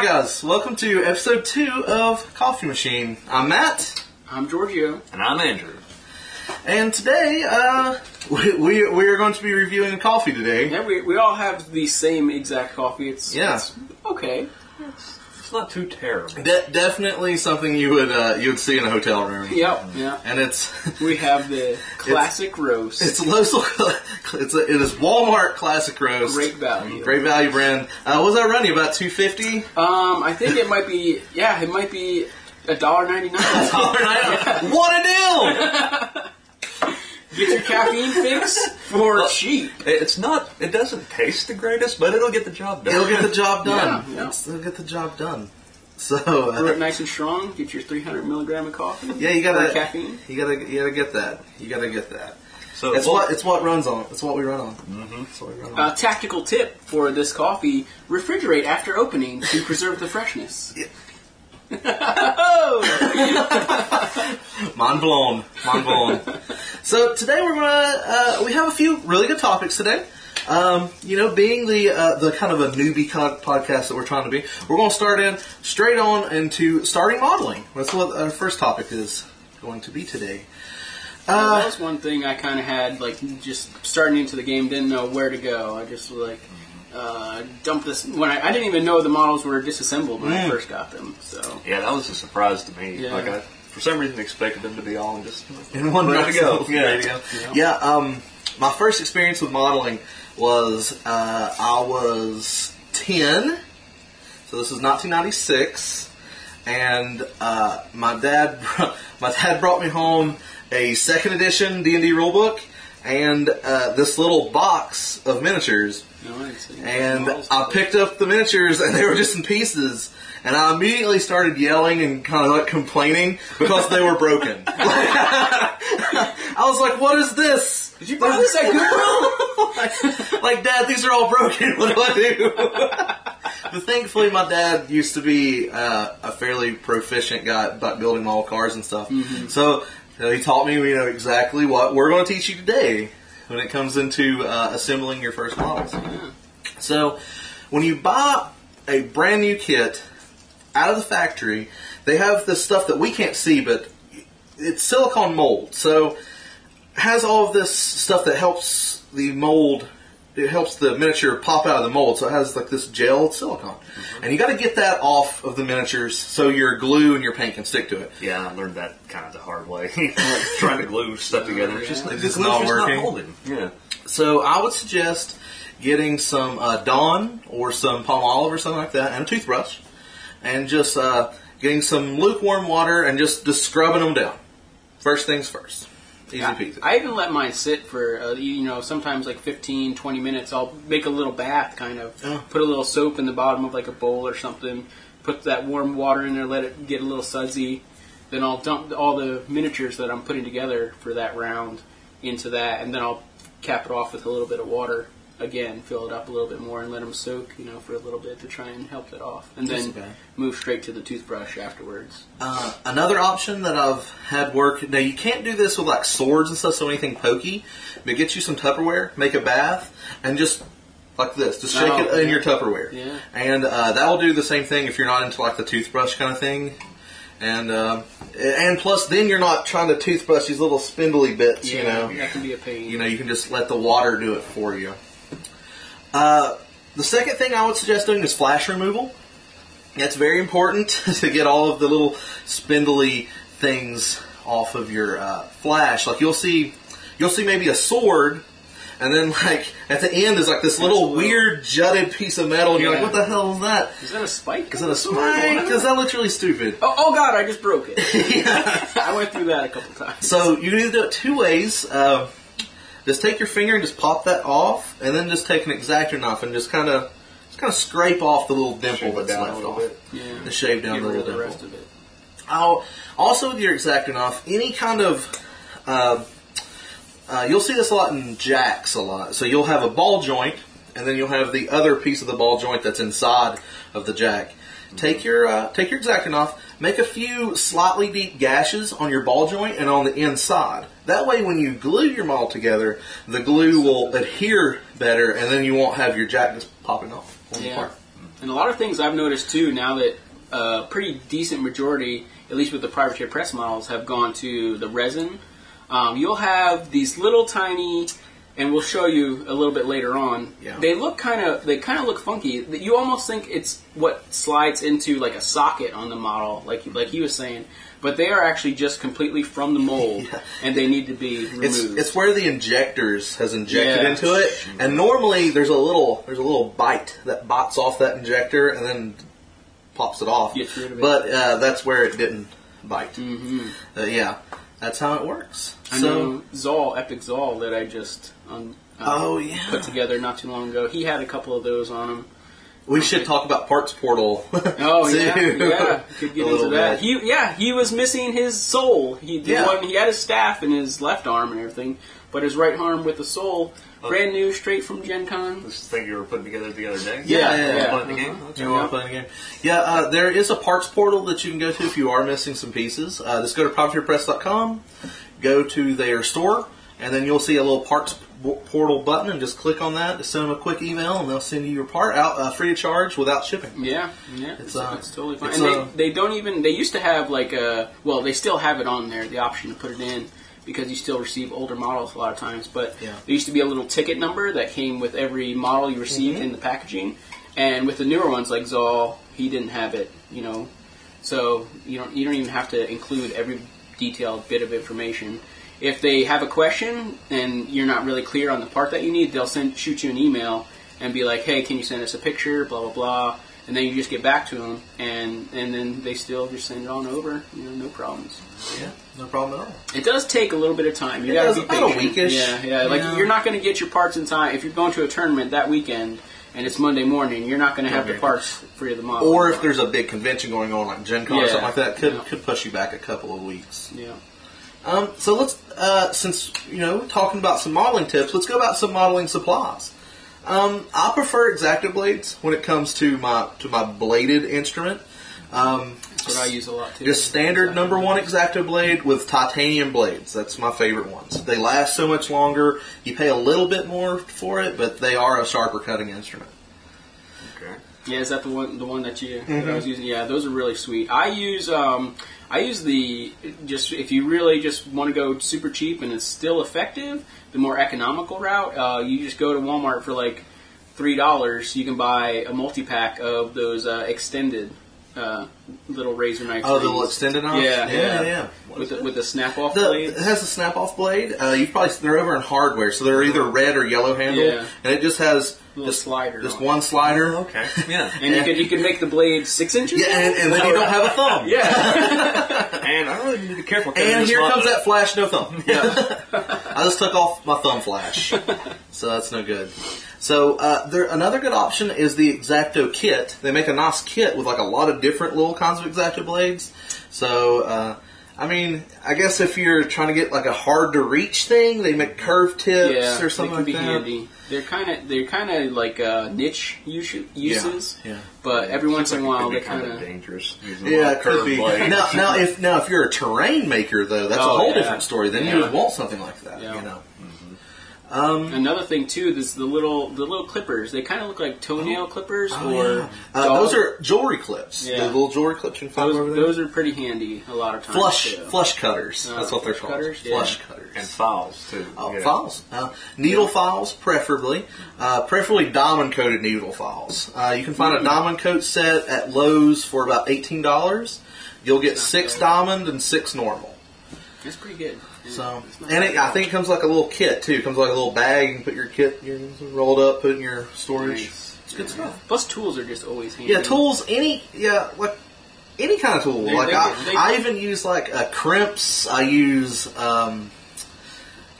right, guys, welcome to episode two of Coffee Machine. I'm Matt, I'm Giorgio. And I'm Andrew. and today uh, we, we we are going to be reviewing a coffee today. Yeah, we, we all have the same exact coffee. It's, Yeah. it's okay. It's not too terrible. De- definitely something you would uh, you would see in a hotel room. Yep, yeah. And it's We have the classic roast. it's local. It's a, it is Walmart classic roast. great value. Great value brand. Uh, what was that running about two fifty? Um, I think it might be. Yeah, it might be a dollar ninety nine. What a deal! Get your caffeine fix for cheap. It's not. It doesn't taste the greatest, but it'll get the job done. It'll get the job done. Yeah, yeah. It'll get the job done. So Brew it uh, nice and strong. Get your three hundred milligram of coffee. yeah, you gotta caffeine. You gotta you gotta get that. You gotta get that. so It's well, what it's what runs on. It's what we run on. Mm-hmm. It's we run on. Uh, tactical tip for this coffee: refrigerate after opening to preserve the freshness. Mind blown. Mind blown. so today we're gonna uh, we have a few really good topics today. Um, you know, being the uh, the kind of a newbie co- podcast that we're trying to be, we're to start in straight on into starting modeling. That's what our first topic is going to be today. Uh, that was one thing I kind of had, like, just starting into the game, didn't know where to go. I just, like, uh, dumped this. When I, I didn't even know the models were disassembled when I Mm. first got them, so. yeah, that was a surprise to me. Yeah. Like I, for some reason, expected them to be all just In one ready to go. Yeah. Ready to go. Yeah. Um, my first experience with modeling was uh, I was ten, so this was 1996, and uh, my dad my dad brought me home a second edition D and D rulebook and uh, this little box of miniatures. No, I And. I picked up the miniatures, and they were just in pieces. And I immediately started yelling and kind of like complaining because they were broken. I was like, "What is this? Did you buy this at Goodwill? like, Dad, these are all broken. What do I do?" but thankfully, my dad used to be uh, a fairly proficient guy about building model cars and stuff. So he taught me, you know, exactly what we're going to teach you today when it comes into uh, assembling your first models. So, when you buy a brand new kit out of the factory, they have this stuff that we can't see, but it's silicone mold. So, has all of this stuff that helps the mold. It helps the miniature pop out of the mold, so it has like this gel silicone, and you got to get that off of the miniatures so your glue and your paint can stick to it. Yeah, I learned that kind of the hard way. Trying to glue stuff together, it's just, yeah. the It's glue's not just working. not holding. Yeah, So I would suggest getting some uh, Dawn or some Palmolive or something like that, and a toothbrush, and just uh, getting some lukewarm water and just, just scrubbing them down. First things first. Easy peasy. I even let mine sit for, uh, you know, sometimes like 15, 20 minutes. I'll make a little bath, kind of. Oh. Put a little soap in the bottom of like a bowl or something. Put that warm water in there, let it get a little sudsy. Then I'll dump all the miniatures that I'm putting together for that round into that, and then I'll cap it off with a little bit of water. Again, fill it up a little bit more and let them soak, you know, for a little bit to try and help it off. And then Okay. move straight to the toothbrush afterwards. Uh, another option that I've had work. Now you can't do this with like swords and stuff, so anything pokey. But get you some Tupperware, make a bath, and just like this, just shake Oh, it in yeah. your Tupperware, Yeah. and uh, that will do the same thing if you're not into like the toothbrush kind of thing. And um and plus, then you're not trying to toothbrush these little spindly bits. you know, that can be a pain. you know, you can just let the water do it for you. Uh, the second thing I would suggest doing is flash removal. That's very important to get all of the little spindly things off of your uh, flash. Like you'll see, you'll see maybe a sword, and then like at the end is like this little weird jutted piece of metal, and you're like, "What the hell is that? Is that a spike? Is that a spike? Because that looks really stupid." Oh, oh god, I just broke it. yeah. I went through that a couple times. So you can either do it two ways. Uh, just take your finger and just pop that off, and then just take an exacto knife and just kind of, just kind of scrape off the little dimple Shave that's down left little off. bit. Yeah. Just shave down Get the little of the dimple. rest of it. I'll, also with your exacto knife, any kind of, uh, uh, you'll see this a lot in jacks a lot. So you'll have a ball joint, and then you'll have the other piece of the ball joint that's inside of the jack. Take your uh, take your exacto knife, make a few slightly deep gashes on your ball joint and on the inside. That way, when you glue your model together, the glue will adhere better, and then you won't have your jack just popping off. Yeah. And a lot of things I've noticed too now that a pretty decent majority, at least with the privateer press models, have gone to the resin. Um, you'll have these little tiny, and we'll show you a little bit later on. Yeah. They look kind of they kind of look funky. You almost think it's what slides into like a socket on the model, like like he was saying. But they are actually just completely from the mold, Yeah. and they need to be removed. It's it's where the injectors has injected Yeah. into it, and normally there's a little there's a little bite that bots off that injector and then pops it off. Gets rid of it. But uh, that's where it didn't bite. Mm-hmm. Uh, yeah, that's how it works. I so know Zaal, Epic Zaal, that I just um, uh, Oh, yeah. put together not too long ago. He had a couple of those on him. We should talk about Parts Portal. Oh yeah, too. yeah. Could get into that. bit. He yeah, he was missing his soul. He did Yeah. one, he had his staff in his left arm and everything, but his right arm with the soul, brand new, straight from Gen Con. This thing you were putting together the other day. Yeah, yeah, yeah. Playing the game. Uh-huh. Okay. You want to play the game? Yeah, uh, there is a parts portal that you can go to if you are missing some pieces. Uh, just go to privateerpress.com, go to their store, and then you'll see a little parts p- portal button, and just click on that. Just send them a quick email, and they'll send you your part out uh, free of charge without shipping. Yeah, yeah, It's, it's, uh, it's totally fine. it's, and uh, they, they don't even they used to have like a well they still have it on there the option to put it in because you still receive older models a lot of times. But Yeah. there used to be a little ticket number that came with every model you received Mm-hmm. in the packaging, and with the newer ones like Zaal, he didn't have it. You know, so you don't you don't even have to include every detailed bit of information. If they have a question and you're not really clear on the part that you need, they'll send shoot you an email and be like, "Hey, can you send us a picture?" Blah blah blah, and then you just get back to them, and and then they still just send it on over. You know, no problems. Yeah, no problem at all. It does take a little bit of time. You It gotta does, be about a weekish. Yeah, yeah. Like Yeah. you're not going to get your parts in time if you're going to a tournament that weekend and it's Monday morning. You're not going to have the parts for the model. Or if there's a big convention going on, like Gen Con or something like that, could Yeah. could push you back a couple of weeks. yeah. Um, so let's, uh, since you know, talking about some modeling tips, let's go about some modeling supplies. Um, I prefer Exacto blades when it comes to my to my bladed instrument. Um, That's what I use a lot too. just standard number one Exacto blade with titanium blades. That's my favorite ones. They last so much longer. You pay a little bit more for it, but they are a sharper cutting instrument. Okay. Yeah, is that the one the one that you Mm-hmm. I was using? Yeah, those are really sweet. I use um I use the just if you really just want to go super cheap and it's still effective, the more economical route. Uh, you just go to Walmart for like three dollars. You can buy a multi pack of those uh, extended uh, little razor knife. Oh, the little extended knife? Yeah, Yeah, yeah, yeah. With the, with the snap off The, blades. it has a snap off blade. Uh, you probably they're over in hardware, so they're either red or yellow handle, Yeah. and it just has Little just slider just on it. one slider. Okay. Yeah. and you can you can make the blade six inches. Yeah, and, and then you don't have a thumb. yeah. and I really need to be careful. 'cause And here comes that flash, no thumb. Yeah. I just took off my thumb flash, so that's no good. So uh, there, another good option is the Exacto kit. They make a nice kit with like a lot of different little kinds of Exacto blades. So uh, I mean, I guess if you're trying to get like a hard to reach thing, they make curved tips yeah, or something they can like be that. handy. They're kind of they're kind of like uh, niche usu- uses, Yeah. but every once in a Seems like it while they be kind kind of of dangerous. Yeah, lot it could be. Now, now, if now if you're a terrain maker though, that's Oh, a whole yeah. different story. Then Yeah. you would want something like that. Yeah. You know. Another thing too is the little the little clippers. They kind of look like toenail clippers Oh, or yeah. uh, those are jewelry clips. Yeah. The little jewelry clips you can find those, over there. those are pretty handy a lot of times. flush too. flush cutters. Uh, That's what they're called. cutters? Yeah. Flush cutters. and files too. Oh, Yeah. files. Uh, needle files, preferably. Uh, preferably diamond coated needle files. Uh, you can find Hmm. a diamond coat set at Lowe's for about eighteen dollars. You'll get six bad. diamond and six normal. That's pretty good. Yeah, So, and it, I think it comes like a little kit too. It comes like a little bag. You can put your kit your, rolled up, put in your storage. Nice. It's good Yeah. stuff. Plus, tools are just always handy. Yeah, tools. Any yeah, like any kind of tool. They- like they- I, they- I even use like uh, crimps. I use um,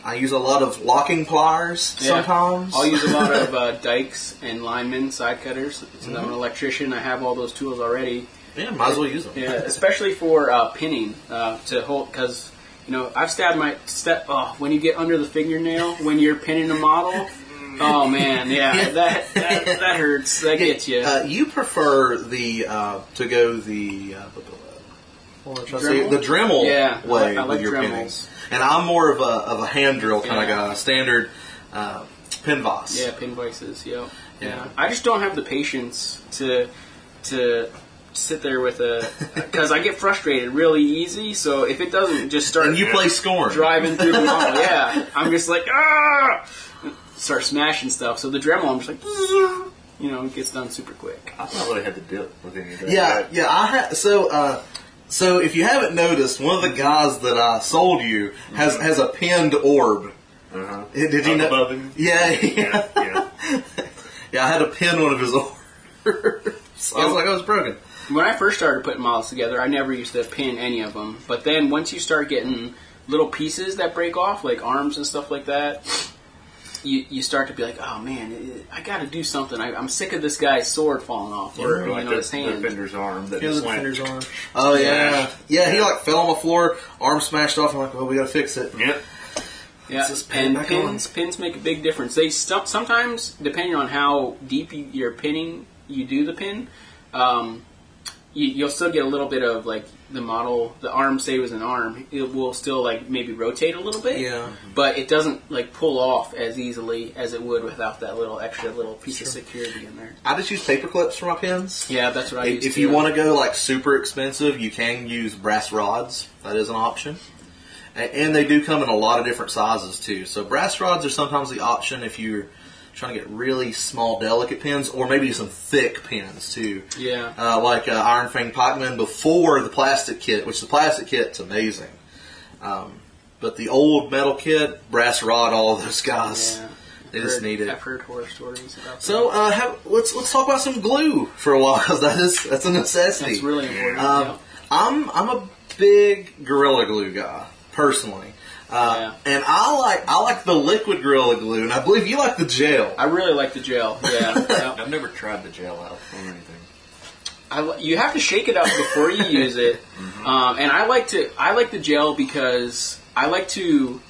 I use a lot of locking pliers Yeah. sometimes. I'll use a lot of uh, dikes and linemen, side cutters. Since Mm-hmm. I'm an electrician, I have all those tools already. yeah, might as well use them. Yeah, especially for uh, pinning uh, to hold because you know I've stabbed my step. Oh, when you get under the fingernail when you're pinning a model. Oh man, yeah, that that, that hurts. That gets you. Uh, you prefer the uh, to go the uh, what was I trying to say? Dremel? the Dremel Yeah, way I like with your Dremels. pinning, and I'm more of a of a hand drill kind Yeah. of guy, a standard uh, pin vise. yeah, pin vices. Yeah. Yeah, I just don't have the patience to to sit there with a because I get frustrated really easy. So if it doesn't just start And you play Skorne. driving through the mall, yeah, I'm just like ah, start smashing stuff. So the Dremel, I'm just like, you know, it gets done super quick. I've not really had to deal with any of that. Yeah, yeah. I ha- so uh, so if you haven't noticed, one of the guys that I sold you has has a pinned orb. Uh-huh. Did you know? above him? Yeah, Yeah, yeah, yeah. yeah. I had to pin one of his orbs. so I was like, I was broken. When I first started putting models together, I never used to pin any of them. But then once you start getting little pieces that break off, like arms and stuff like that, you, you start to be like, oh man, I got to do something. I, I'm sick of this guy's sword falling off, or Or you like know the, his the hand. defender's arm that Feel just the went. defender's arm. Oh yeah, Yeah. yeah. He like fell on the floor, arm smashed off. I'm like, well, we gotta fix it. Yep. Yeah, just pin and back pins pins make a big difference. They st- sometimes, depending on how deep you, you're pinning, you do the pin. Um, you, you'll still get a little bit of like the model, the arm. Say was an arm, it will still like maybe rotate a little bit. Yeah. Mm-hmm. but it doesn't like pull off as easily as it would without that little extra little piece of security in there. I just use paper clips for my pins. Yeah, that's what I If, use. if you want to go like super expensive, you can use brass rods. That is an option. And they do come in a lot of different sizes too. So brass rods are sometimes the option if you're trying to get really small, delicate pins, or maybe some thick pins too. yeah, Uh, like uh, Iron Fang Pikeman before the plastic kit, which the plastic kit's amazing. Um, but the old metal kit, brass rod, all of those guys, yeah. they just Heard- need it. I've heard horror stories about. So uh, have, let's let's talk about some glue for a while because that is that's a necessity. that's really important. Um, yeah. I'm I'm a big Gorilla Glue guy personally, uh, and I like I like the liquid Gorilla Glue, and I believe you like the gel. I really like the gel. Yeah. yeah. I've never tried the gel out or anything. I, you have to shake it up before you use it, um, and I like to I like the gel because I like to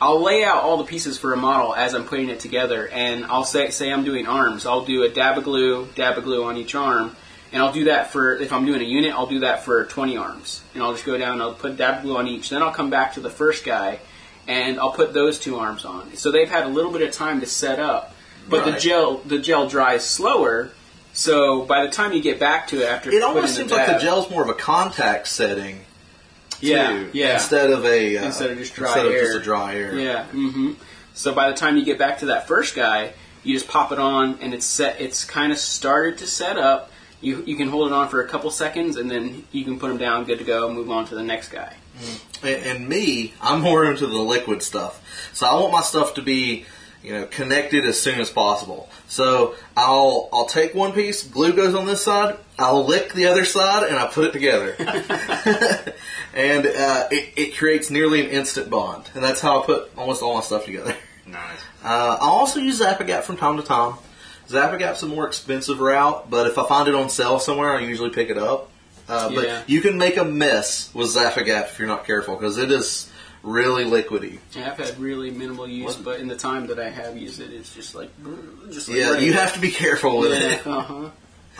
I'll lay out all the pieces for a model as I'm putting it together, and I'll say say I'm doing arms, I'll do a dab of glue, dab of glue on each arm, and I'll do that for if I'm doing a unit, I'll do that for 20 arms, and I'll just go down, I'll put dab glue on each, then I'll come back to the first guy, and I'll put those two arms on. So they've had a little bit of time to set up, but the gel the gel dries slower. So by the time you get back to it after It almost seems like the gel's more of a contact setting, yeah too, yeah instead of a uh, Instead of just dry instead of just a dry air. yeah hmm so by the time you get back to that first guy you just pop it on and it's set it's kind of started to set up you you can hold it on for a couple seconds and then you can put them down good to go move on to the next guy And, and me, I'm more into the liquid stuff. So I want my stuff to be, you know, connected as soon as possible. So I'll I'll take one piece, glue goes on this side, I'll lick the other side, and I put it together. and uh, it, it creates nearly an instant bond. And that's how I put almost all my stuff together. Nice. Uh, I also use Zap-A-Gap from time to time. Zap-A-Gap's a more expensive route, but if I find it on sale somewhere, I usually pick it up. Uh, Yeah. But you can make a mess with Zap-A-Gap if you're not careful, because it is really liquidy. yeah, I've had really minimal use What- but in the time that I have used it it's just like just like Yeah, right. you have to be careful with yeah, it. uh-huh.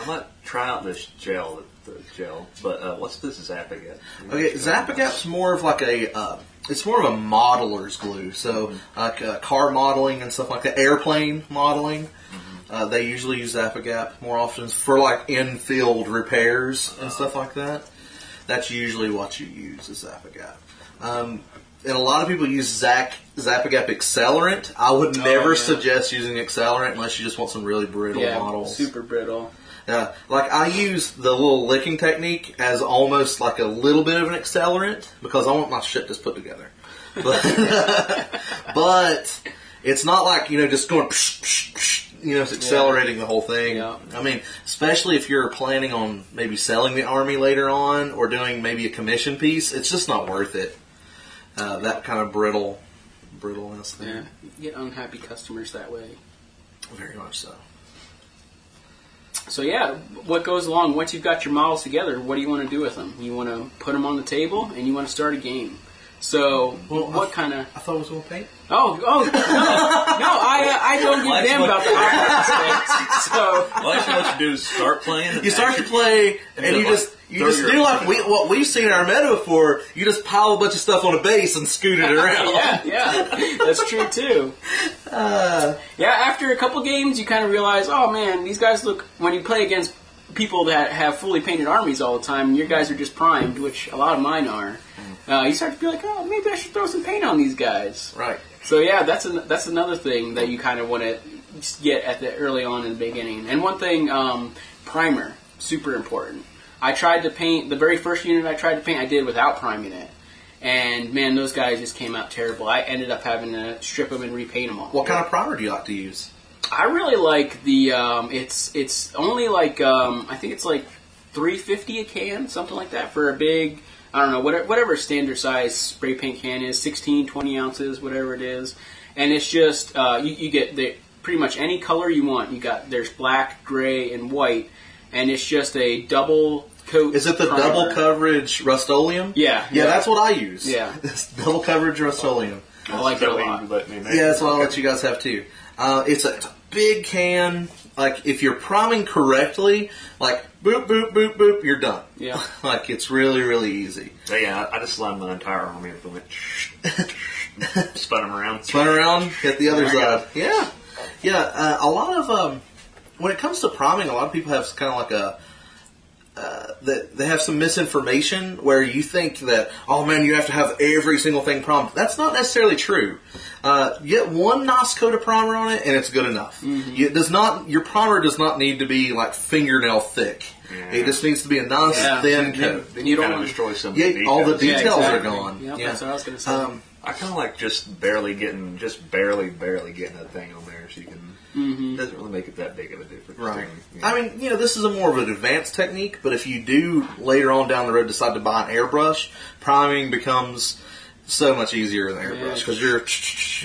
I might try out this gel, the gel. But uh, what's this Zap-A-Gap? Okay, Zap-A-Gap's more of like a, uh, it's more of a modeler's glue. So, like uh, car modeling and stuff like that, airplane modeling. Uh, they usually use Zap-A-Gap more often for like in-field repairs and stuff like that. That's usually what you use is Zap-A-Gap. Um, and a lot of people use Zac Zap-A-Gap accelerant. I would never yeah. suggest using accelerant unless you just want some really brittle yeah models. super brittle Yeah, like I use the little licking technique as almost like a little bit of an accelerant because I want my shit just put together. But, but it's not like you know just going, psh, psh, psh, you know, it's accelerating the whole thing. Yeah. I mean, especially if you're planning on maybe selling the army later on or doing maybe a commission piece, it's just not worth it. Uh, that kind of brittle, brittleness thing. yeah you get unhappy customers that way Very much so. So yeah, what goes along once you've got your models together? What do you want to do with them? You want to put them on the table, and you want to start a game. So Well, what kind of? I thought it was going to paint. Oh, oh no, no! I uh, I don't give a damn about the optics aspect. So Well, actually, what you do is start playing. You start to play, and And you just like, you just do like we, what we've seen in our meta before. You just pile a bunch of stuff on a base and scoot it around. yeah, yeah, that's true too. Uh, Yeah, after a couple games, you kind of realize, oh man, these guys look. When you play against people that have fully painted armies all the time, and your guys are just primed, which a lot of mine are. Uh, you start to be like, oh, maybe I should throw some paint on these guys. right. So yeah, that's an, that's another thing that you kind of want to get at the early on in the beginning. And one thing, um, primer, super important. I tried to paint the very first unit I tried to paint. I did without priming it, and man, those guys just came out terrible. I ended up having to strip them and repaint them all. What kind of primer do you like to use? I really like the. Um, it's it's only like um, I think it's like three fifty a can, something like that for a big. I don't know whatever, whatever standard size spray paint can is, 16, 20 ounces, whatever it is, and it's just uh, you, you get the pretty much any color you want. You got there's black, gray, and white, and it's just a double coat. Is it the primer. double coverage Rust-Oleum? Yeah, Yeah, that's what I use. Yeah. It's double coverage Rust-Oleum. I like it a lot. you let me make Yeah, it. that's what I'll let you guys have too. Uh, it's a big can. Like if you're priming correctly, like boop boop boop boop, you're done. Yeah. like it's really really easy. So, yeah, I I just lined my entire army up and went spun them around. Spun around, hit the other There you go. side. Yeah, yeah. Uh, a lot of um, when it comes to priming, a lot of people have kind of like a uh, that they have some misinformation where you think that oh man, you have to have every single thing primed. That's not necessarily true. Uh, get one nice coat of primer on it, and it's good enough. You- It does not your primer does not need to be like fingernail thick. Yeah. It just needs to be a nice Yeah. thin Then, coat. then You you, don't kind of want- destroy some Yeah, of all the details. details are gone. Yep, Yeah. that's what I was gonna say. Um, I kind of like just barely getting, just barely, barely getting a thing on there, so you can. Mm-hmm. Doesn't really make it that big of a difference. Right. You know. I mean, you know, this is a more of an advanced technique, but if you do later on down the road decide to buy an airbrush, priming becomes so much easier than airbrush because you're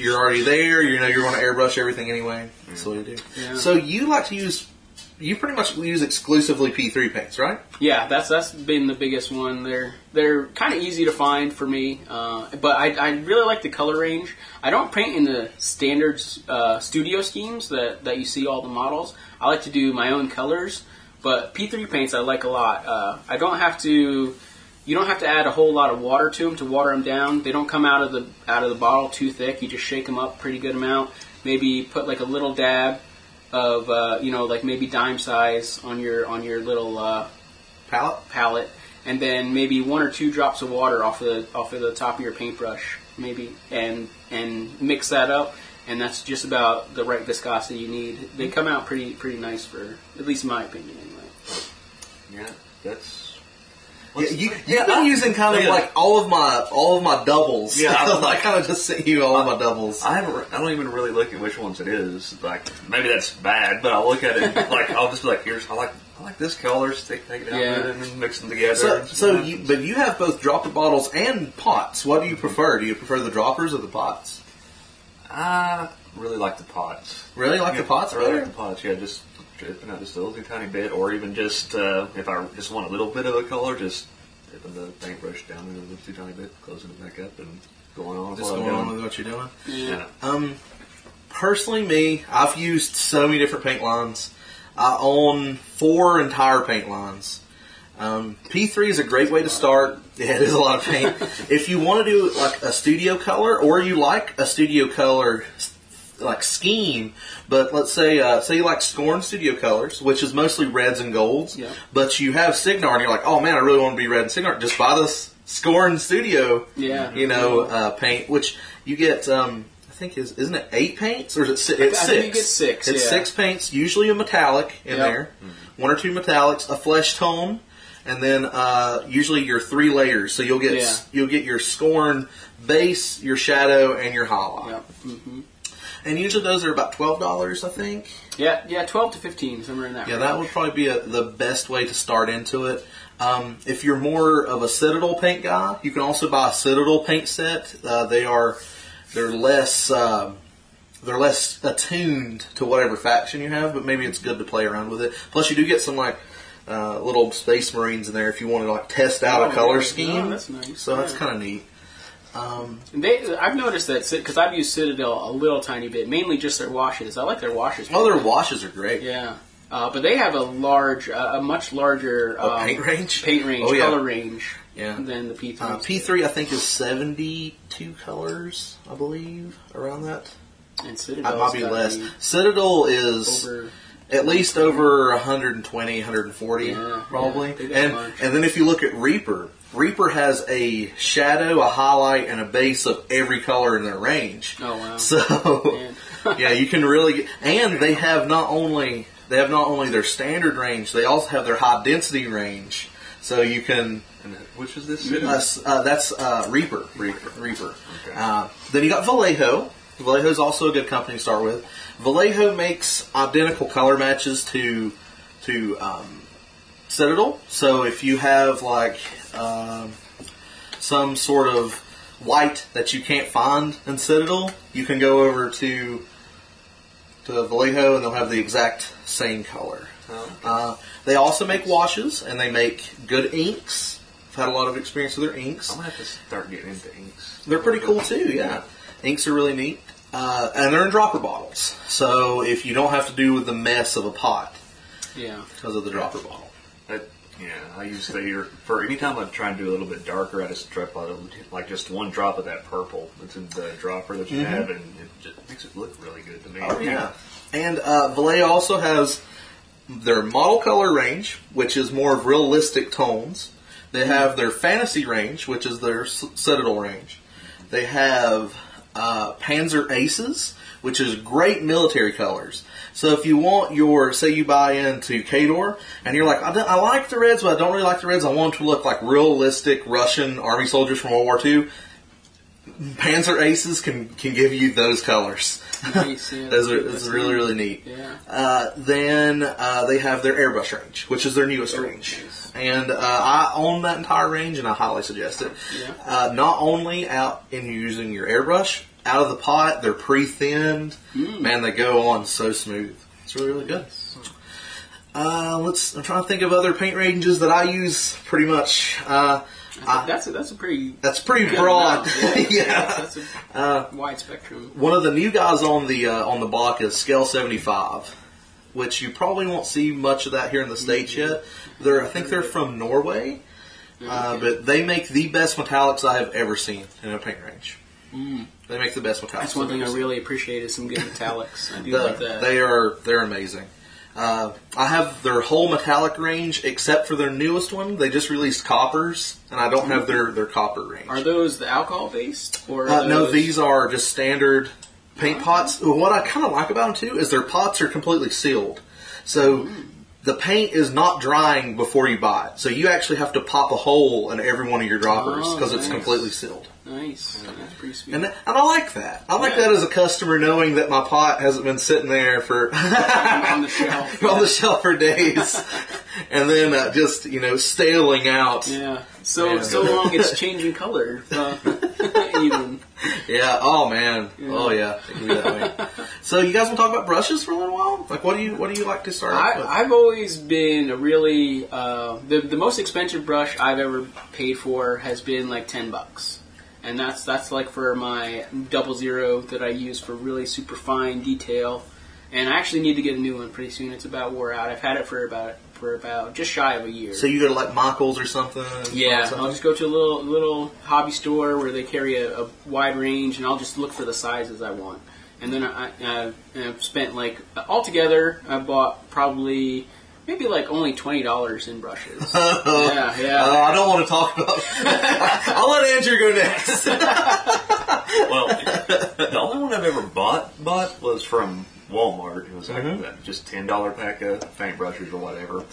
you're already there. You know, you're going to airbrush everything anyway. That's what you do. Yeah. So you like to use, you pretty much use exclusively P3 paints, right? Yeah, that's that's been the biggest one. They're they're kind of easy to find for me, uh, but I, I really like the color range. I don't paint in the standard uh, studio schemes that, that you see all the models. I like to do my own colors, but P3 paints I like a lot. Uh, I don't have to. You don't have to add a whole lot of water to them to water them down. They don't come out of the out of the bottle too thick. You just shake them up pretty good amount. Maybe put like a little dab of uh, you know like maybe dime size on your on your little uh, Palette. palette, and then maybe one or two drops of water off of the off of the top of your paintbrush, maybe, and and mix that up, and that's just about the right viscosity you need. They come out pretty pretty nice for at least in my opinion, anyway. yeah, that's. Yeah, you, you've Yeah, been I- using kind of yeah. like all of my all of my doubles. Yeah, I I kind of just sent you all of my doubles. I haven't. I don't even really look at which ones it is. Like maybe that's bad, but I'll look at it. Like I'll just be like, "Here's I like I like this color. Stick take it out Yeah. and mix them together." So, so you, but you have both dropper bottles and pots. What do you mm-hmm. prefer? Do you prefer the droppers or the pots? I really like the pots. Really like Yeah, the pots I really better? like the pots. Yeah, just dripping out just a little tiny bit, or even just uh, if I just want a little bit of a color, just dipping the paintbrush down in a little too tiny bit, closing it back up, and going on. Just what I'm going on with what you're doing. Yeah. Um, personally, me, I've used so many different paint lines. I own four entire paint lines. Um, P3 is a great way to start. Yeah, it is a lot of paint. if you want to do like a studio color, or you like a studio color like scheme, but let's say uh, say you like Skorne Studio Colors, which is mostly reds and golds, Yeah. but you have Cygnar and you're like, oh man, I really want to be red and Cygnar. Just buy this Skorne Studio, Yeah. you know, uh, paint, which you get. Um, I think is isn't it eight paints or is it si- it's six? think you get six, It's yeah. six paints, usually a metallic in Yep. there, one or two metallics, a flesh tone, and then uh, usually your three layers. So you'll get Yeah. you'll get your Skorne base, your shadow, and your highlight. Yep. hmm And usually those are about twelve dollars, I think. Yeah, yeah, twelve to fifteen, somewhere in that. Yeah, range. that would probably be a, the best way to start into it. Um, if you're more of a Citadel paint guy, you can also buy a Citadel paint set. Uh, they are they're less um they're less attuned to whatever faction you have, but maybe it's good to play around with it. Plus, you do get some like uh, little Space Marines in there if you want to like test out Oh, a color scheme. Oh, that's nice. So that's kind of neat. Um, They, I've noticed that because I've used Citadel a little tiny bit, mainly just their washes. I like their washes. oh, their washes are great. Yeah, uh, but they have a large, uh, a much larger Oh, um, paint range? paint range, Oh, yeah. color range Yeah. than the P3. Uh, P3, I think, is 72 colors, I believe, around that. and It Citadel might be less. Citadel is over. at least over 120, 140, Yeah, probably. yeah, and and then if you look at Reaper, Reaper has a shadow, a highlight, and a base of every color in their range. Oh wow! So yeah, you can really get, and they have not only they have not only their standard range, they also have their high density range. So you can which is this? uh, uh, that's uh, Reaper. Reaper. Reaper. Okay. Uh, then you got Vallejo. Vallejo is also a good company to start with. Vallejo makes identical color matches to to um, Citadel. So if you have like um, some sort of white that you can't find in Citadel, you can go over to to Vallejo and they'll have the exact same color. Oh, Uh, they also make washes and they make good inks. I've had a lot of experience with their inks. I'm gonna have to start getting into inks. They're pretty cool too, yeah. Inks are really neat. Uh, and they're in dropper bottles. So if you don't have to do with the mess of a pot Yeah. because of the dropper bottle. Yeah, I use the here for anytime I try and do a little bit darker. I just drop a, like just one drop of that purple that's in the dropper that you have, and it just makes it look really good to me. Oh yeah. And uh, Vallejo also has their model color range, which is more of realistic tones. They have their fantasy range, which is their Citadel range. They have uh, Panzer Aces, which is great military colors. So if you want your, say you buy into Khador, and you're like, I, I like the Reds, but I don't really like the Reds. I want them to look like realistic Russian army soldiers from World War II. Panzer Aces can can give you those colors. Nice, yeah, those are, that's really really neat. Yeah. Uh, then uh, they have their airbrush range, which is their newest Oh, range, nice. and uh, I own that entire range, and I highly suggest it. Yeah. Uh, not only out in using your airbrush, out of the pot, they're pre-thinned. Mm. Man, they go on so smooth. It's really really good. Uh, let's. I'm trying to think of other paint ranges that I use. Pretty much. Uh, I- that's a, that's a pretty that's pretty broad. amount. yeah. That's a Uh, wide spectrum. one of the new guys on the uh, on the block is Scale 75, which you probably won't see much of that here in the states yet. They're I think they're from Norway, uh, but they make the best metallics I have ever seen in a paint range. Mm. They make the best metallics. That's one thing I really appreciate is some good metallics. I do The- like that. They are they're amazing. Uh, I have their whole metallic range except for their newest one. They just released coppers, and I don't have their their copper range. Are those the alcohol based or Uh, no, these are just standard paint pots. What I kind of like about them too is their pots are completely sealed, so the paint is not drying before you buy it. So you actually have to pop a hole in every one of your droppers Oh, because it's completely sealed. nice. That's pretty sweet. And, and I like that. I like Yeah. that as a customer, knowing that my pot hasn't been sitting there for on the shelf. on the shelf for days, and then uh, just you know staling out. Yeah. So Yeah. so long it's changing color. Uh. Yeah. Oh man. Yeah. Oh yeah. It can be that way. so you guys want to talk about brushes for a little while? Like, what do you what do you like to start off with? I, I've always been a really uh, the the most expensive brush I've ever paid for has been like ten bucks, and that's that's like for my double zero that I use for really super fine detail. And I actually need to get a new one pretty soon. It's about wore out. I've had it for about for about just shy of a year. so you go to like Michaels or something? Yeah, find something? I'll just go to a little little hobby store where they carry a, a wide range, and I'll just look for the sizes I want. And then I, I, I've spent like altogether, I bought probably maybe like only twenty dollars in brushes. yeah, yeah. Uh, I don't want to talk about. I'll let Andrew go next. Well, the only one I've ever bought bought was from Walmart. It was like Mhm. that just ten dollar pack of paintbrushes or whatever.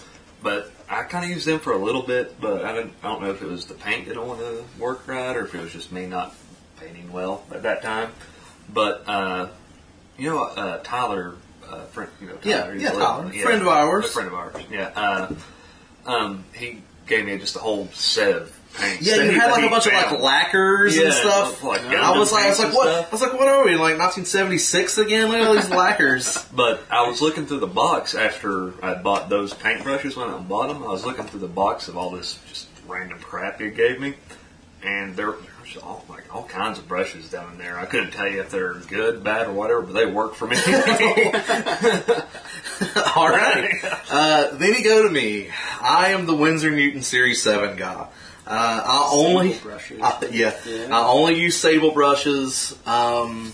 But I kind of used them for a little bit, but I don't, I don't know if it was the paint that didn't want to work right or if it was just me not painting well at that time. But uh, you know, uh, Tyler, uh, friend, you know, Yeah, Tyler, he's yeah, a- Tyler. Friend of ours. a friend of ours. Yeah, uh, um, he gave me just a whole set of paints. yeah, you had like a he bunch of like lacquers and stuff. like I was like, I was like, what? and I was like, what are we in like 1976 again? Look at all these lacquers. But I was looking through the box after I bought those paintbrushes when I bought them. I was looking through the box of all this just random crap you gave me, and there, there's all like all kinds of brushes down in there. I couldn't tell you if they're good, bad, or whatever, but they work for me. All right. Uh, then you go to me. I am the Winsor Newton Series 7 guy. Uh, I only, Sable. I, yeah, Yeah. I only use sable brushes. Um,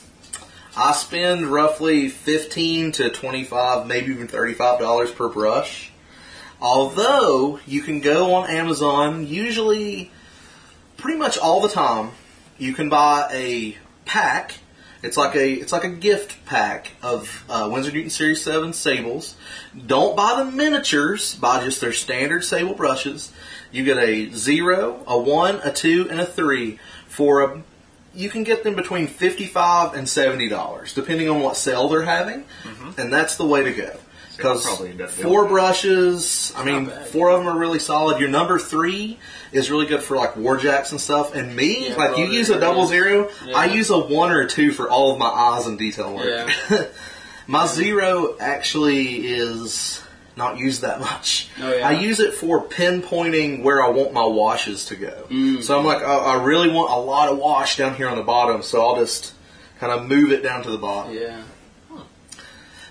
I spend roughly fifteen to twenty-five, maybe even thirty-five dollars per brush. Although you can go on Amazon, usually, pretty much all the time, you can buy a pack. It's like a it's like a gift pack of uh, Winsor Newton Series Seven sables. Don't buy the miniatures. Buy just their standard sable brushes. You get a zero, a one, a two, and a three for a. You can get them between fifty-five and seventy dollars, depending on what sale they're having, mm-hmm. and that's the way to go. Because probably end up doing four brushes, I mean, four of them are really solid. Your number three is really good for like warjacks and stuff. And me, Yeah, like you use a double zero, Yeah. I use a one or a two for all of my eyes and detail work. Yeah. my zero actually is not used that much. Oh, yeah? I use it for pinpointing where I want my washes to go. Mm. So I'm like, oh, I really want a lot of wash down here on the bottom, so I'll just kind of move it down to the bottom. Yeah.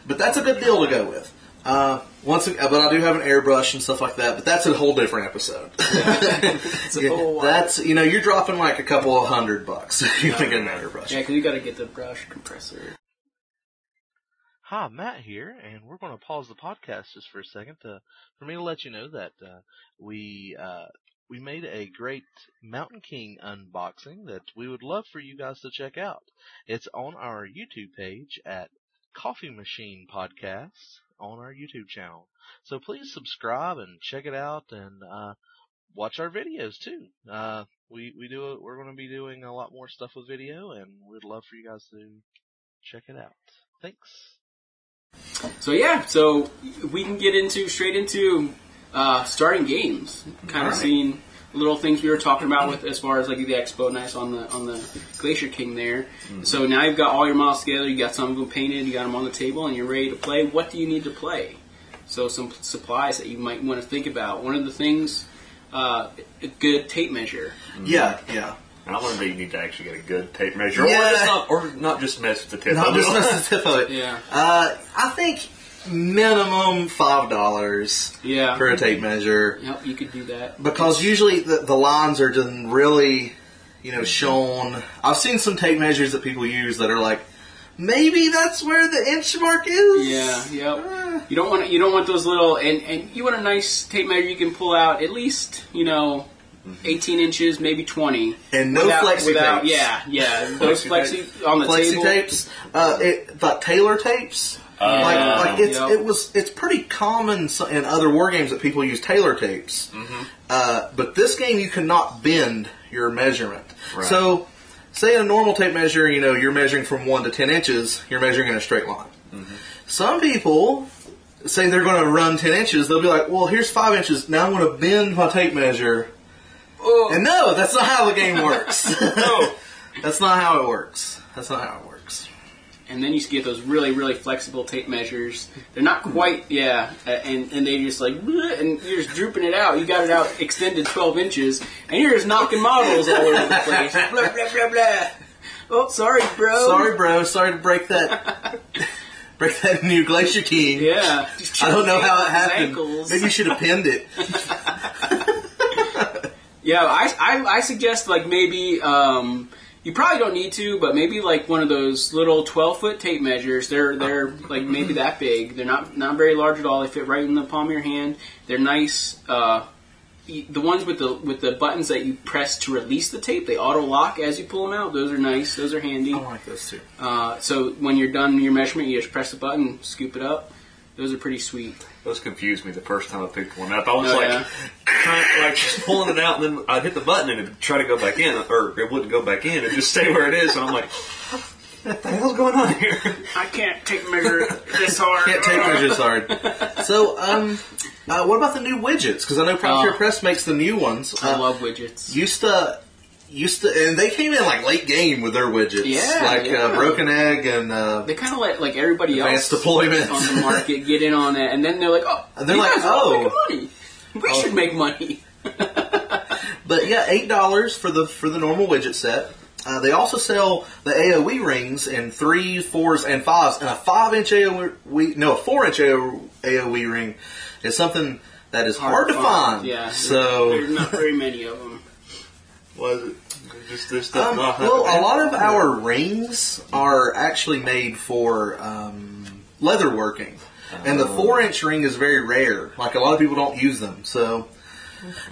But that's a good deal to go with. Uh, once, but I do have an airbrush and stuff like that. But that's a whole different episode. Yeah, whole that's you know you're dropping like a couple of hundred bucks if you can get an airbrush. Yeah, because you got to get the brush compressor. Hi, Matt here, and we're going to pause the podcast just for a second to, for me to let you know that uh, we uh, we made a great Mountain King unboxing that we would love for you guys to check out. It's on our YouTube page at Coffee Machine Podcasts on our YouTube channel. So please subscribe and check it out, and uh, watch our videos too. Uh, we we do we're going to be doing a lot more stuff with video, and we'd love for you guys to check it out. Thanks. So yeah, so we can get into straight into uh, starting games, kind of Alright. seeing little things we were talking about with as far as like the expo nice on the on the Glacier King there. So now you've got all your models together, you got some of them painted, you got them on the table, and you're ready to play. What do you need to play? So some supplies that you might want to think about. One of the things, uh, a good tape measure. Yeah, yeah. I learned that you need to actually get a good tape measure, Yeah. or, just not, or not just mess with the tip. Not of just it. mess the tip of it. Yeah. Uh, I think minimum five dollars Yeah. for a tape measure Yep, you could do that. because usually the, the lines are just really, you know, shown. I've seen some tape measures that people use that are like, maybe that's where the inch mark is. Yeah, yep. Uh, You don't want you don't want those little and and you want a nice tape measure you can pull out at least you know. 18 inches, maybe 20. And no flexi without, tapes. Yeah, yeah. Those Flexi flexi on the flexi table. tapes, uh, it, like tailor tapes. Uh, like, like it's yep. it was it's pretty common in other war games that people use tailor tapes. Mm-hmm. Uh, but this game you cannot bend your measurement. Right. So, say a normal tape measure, you know, you're measuring from one to ten inches. You're measuring in a straight line. Mm-hmm. Some people say they're going to run ten inches. They'll be like, "Well, here's five inches. Now I'm going to bend my tape measure." Oh, And no, that's not how the game works. No. that's not how it works. That's not how it works. and then you get those really, really flexible tape measures. They're not quite, yeah, and and they just like, and you're just drooping it out. You got it out extended 12 inches, and you're just knocking models all over the place. blah blah blah blah. Oh, sorry, bro. Sorry, bro. Sorry to break that. break that new Glacier King. Yeah. I don't know how it happened. ankles. Maybe you should have pinned it. Yeah, I, I, I suggest like maybe um, you probably don't need to, but maybe like one of those little twelve foot tape measures. They're they're like maybe that big. They're not not very large at all. They fit right in the palm of your hand. They're nice. Uh, the ones with the with the buttons that you press to release the tape, they auto lock as you pull them out. Those are nice. Those are handy. I like those too. Uh, so when you're done your measurement, you just press the button, scoop it up. Those are pretty sweet. Those confused me the first time I picked one up. I was Oh, like, yeah. trying, like just pulling it out, and then I'd hit the button and it'd try to go back in, or it wouldn't go back in. It'd just stay where it is. And I'm like, what the hell's going on here? I can't take measure this hard. Can't tape measures hard. So, um, uh, what about the new widgets? Because I know Frontier Oh. Press makes the new ones. I Uh, love widgets. used to, used to, and they came in like late game with their widgets. Yeah, like yeah. Uh, Broken Egg and uh, They kind of let like everybody Advanced else deployment. on the market get in on it, and then they're like, "Oh, And they're like, guys are all oh. money. We Oh. should make money." But yeah, eight dollars for the for the normal widget set. Uh, they also sell the AOE rings in threes, fours, and fives, and a five-inch AOE, no, a four-inch AOE ring is something that is hard, to find. Yeah. So there's not very many of them. Was it just this stuff? Um, not well, a lot of our rings are actually made for um, leather working, and the four-inch ring is very rare. Like a lot of people don't use them, so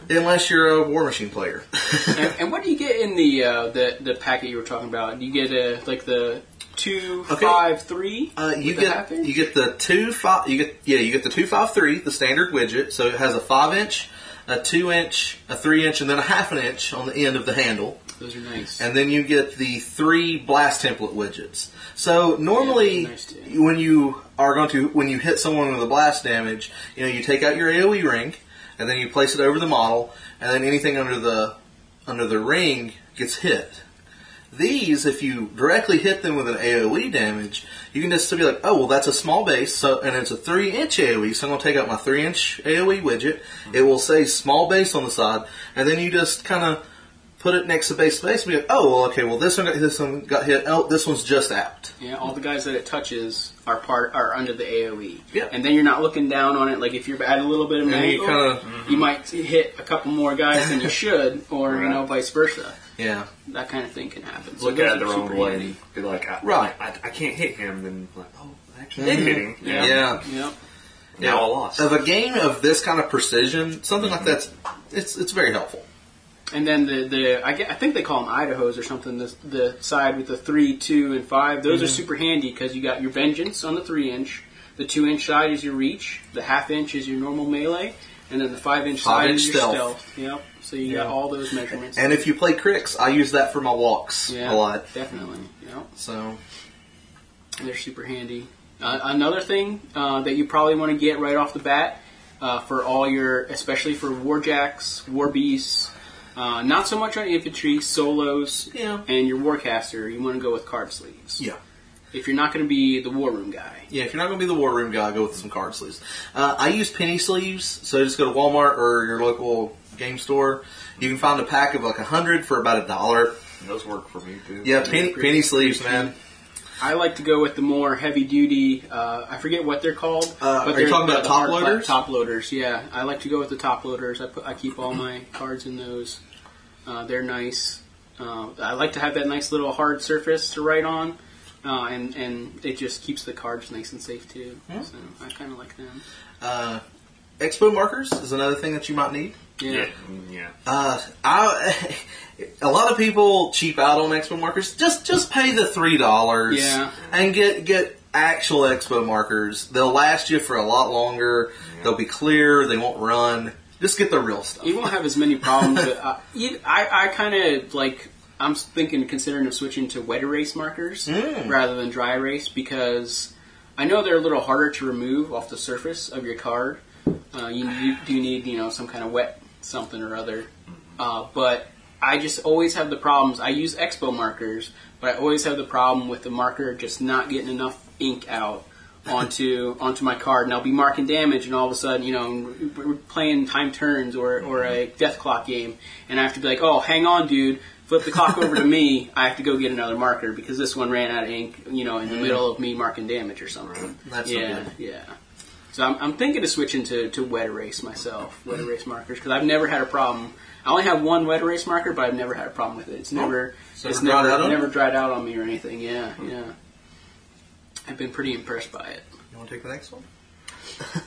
unless you're a War Machine player. and, and what do you get in the uh, the the packet you were talking about? Do you get a like the two, Okay. five, three? Uh, you with the get half inch? you get the two five you get yeah you get the two five three the standard widget so it has a five inch a two inch a three inch and then a half an inch on the end of the handle Those are nice. and then you get the three blast template widgets. So normally, Yeah, nice when you are going to when you hit someone with a blast damage, you know you take out your AOE ring, and then you place it over the model, and then anything under the under the ring gets hit. These, if you directly hit them with an AOE damage, you can just be like, oh well, that's a small base, so and it's a three inch AOE, so I'm gonna take out my three inch AOE widget. It will say small base on the side, and then you just kind of put it next to base space and be like, oh, well, okay, well, this one got this one got hit. Oh, this one's just out. Yeah, all the guys that it touches are part are under the AOE. Yeah. and then you're not looking down on it. Like if you're at a little bit of And angle, you kind of, you might hit a couple more guys than you should, or you know, vice versa. yeah, That kind of thing can happen. So look those at it the wrong way handy. and be like, I, Right. I, I can't hit him. Then like, oh, I actually did hit him. Yeah. Yeah. Yep. Now I lost. of a game of this kind of precision, something like that's it's it's very helpful. And then the the I, get, I think they call them Idaho's or something. The the side with the three, two, and five. Those are Mm-hmm. super handy because you got your vengeance on the three inch. The two inch side is your reach. The half inch is your normal melee, and then the five inch Five side inch is your stealth. stealth. Yep. So you got all those measurements. And if you play Cryx, I use that for my walks yeah, a lot. definitely. Yep. So They're super handy. Uh, another thing uh, that you probably want to get right off the bat uh, for all your, especially for warjacks, war beasts, uh, not so much on infantry, solos, Yeah. and your warcaster, you want to go with card sleeves. yeah. If you're not going to be the war room guy. Yeah, if you're not going to be the war room guy, go with some card sleeves. Uh, I use penny sleeves, so just go to Walmart or your local game store. You can find a pack of like a hundred for about a dollar. Those work for me too. Yeah, penny penny sleeves, man. I like to go with the more heavy duty. Uh, I forget what they're called. Uh, are you they're talking about top hard pla- loaders? Top loaders, yeah. I like to go with the top loaders. I put I keep all my cards in those. Uh, they're nice. Uh, I like to have that nice little hard surface to write on, uh, and and it just keeps the cards nice and safe too. Hmm. So I kind of like them. Uh, expo markers is another thing that you might need. Yeah. Yeah. Uh, I, a lot of people cheap out on expo markers. Just just pay the three dollars Yeah. and get get actual expo markers. They'll last you for a lot longer. They'll be clear. They won't run. Just get the real stuff. You won't have as many problems. but, uh, you- I, I kind of like. I'm thinking, considering of switching to wet erase markers Mm. rather than dry erase because I know they're a little harder to remove off the surface of your card. Uh, you, you do need, you know, some kind of wet something or other. Uh, but I just always have the problems. I use Expo markers, but I always have the problem with the marker just not getting enough ink out onto onto my card, and I'll be marking damage, and all of a sudden, you know, we're playing time turns or or a death clock game, and I have to be like, oh, hang on, dude. Flip the clock over to me. I have to go get another marker because this one ran out of ink. You know, in the middle of me marking damage or something. That's yeah, yeah. So I'm, I'm thinking of switching to, to wet erase myself, wet erase markers, because I've never had a problem. I only have one wet erase marker, but I've never had a problem with it. It's never, So it's it dried never, out never dried out on me or anything. Yeah, yeah. I've been pretty impressed by it. You want to take the next one?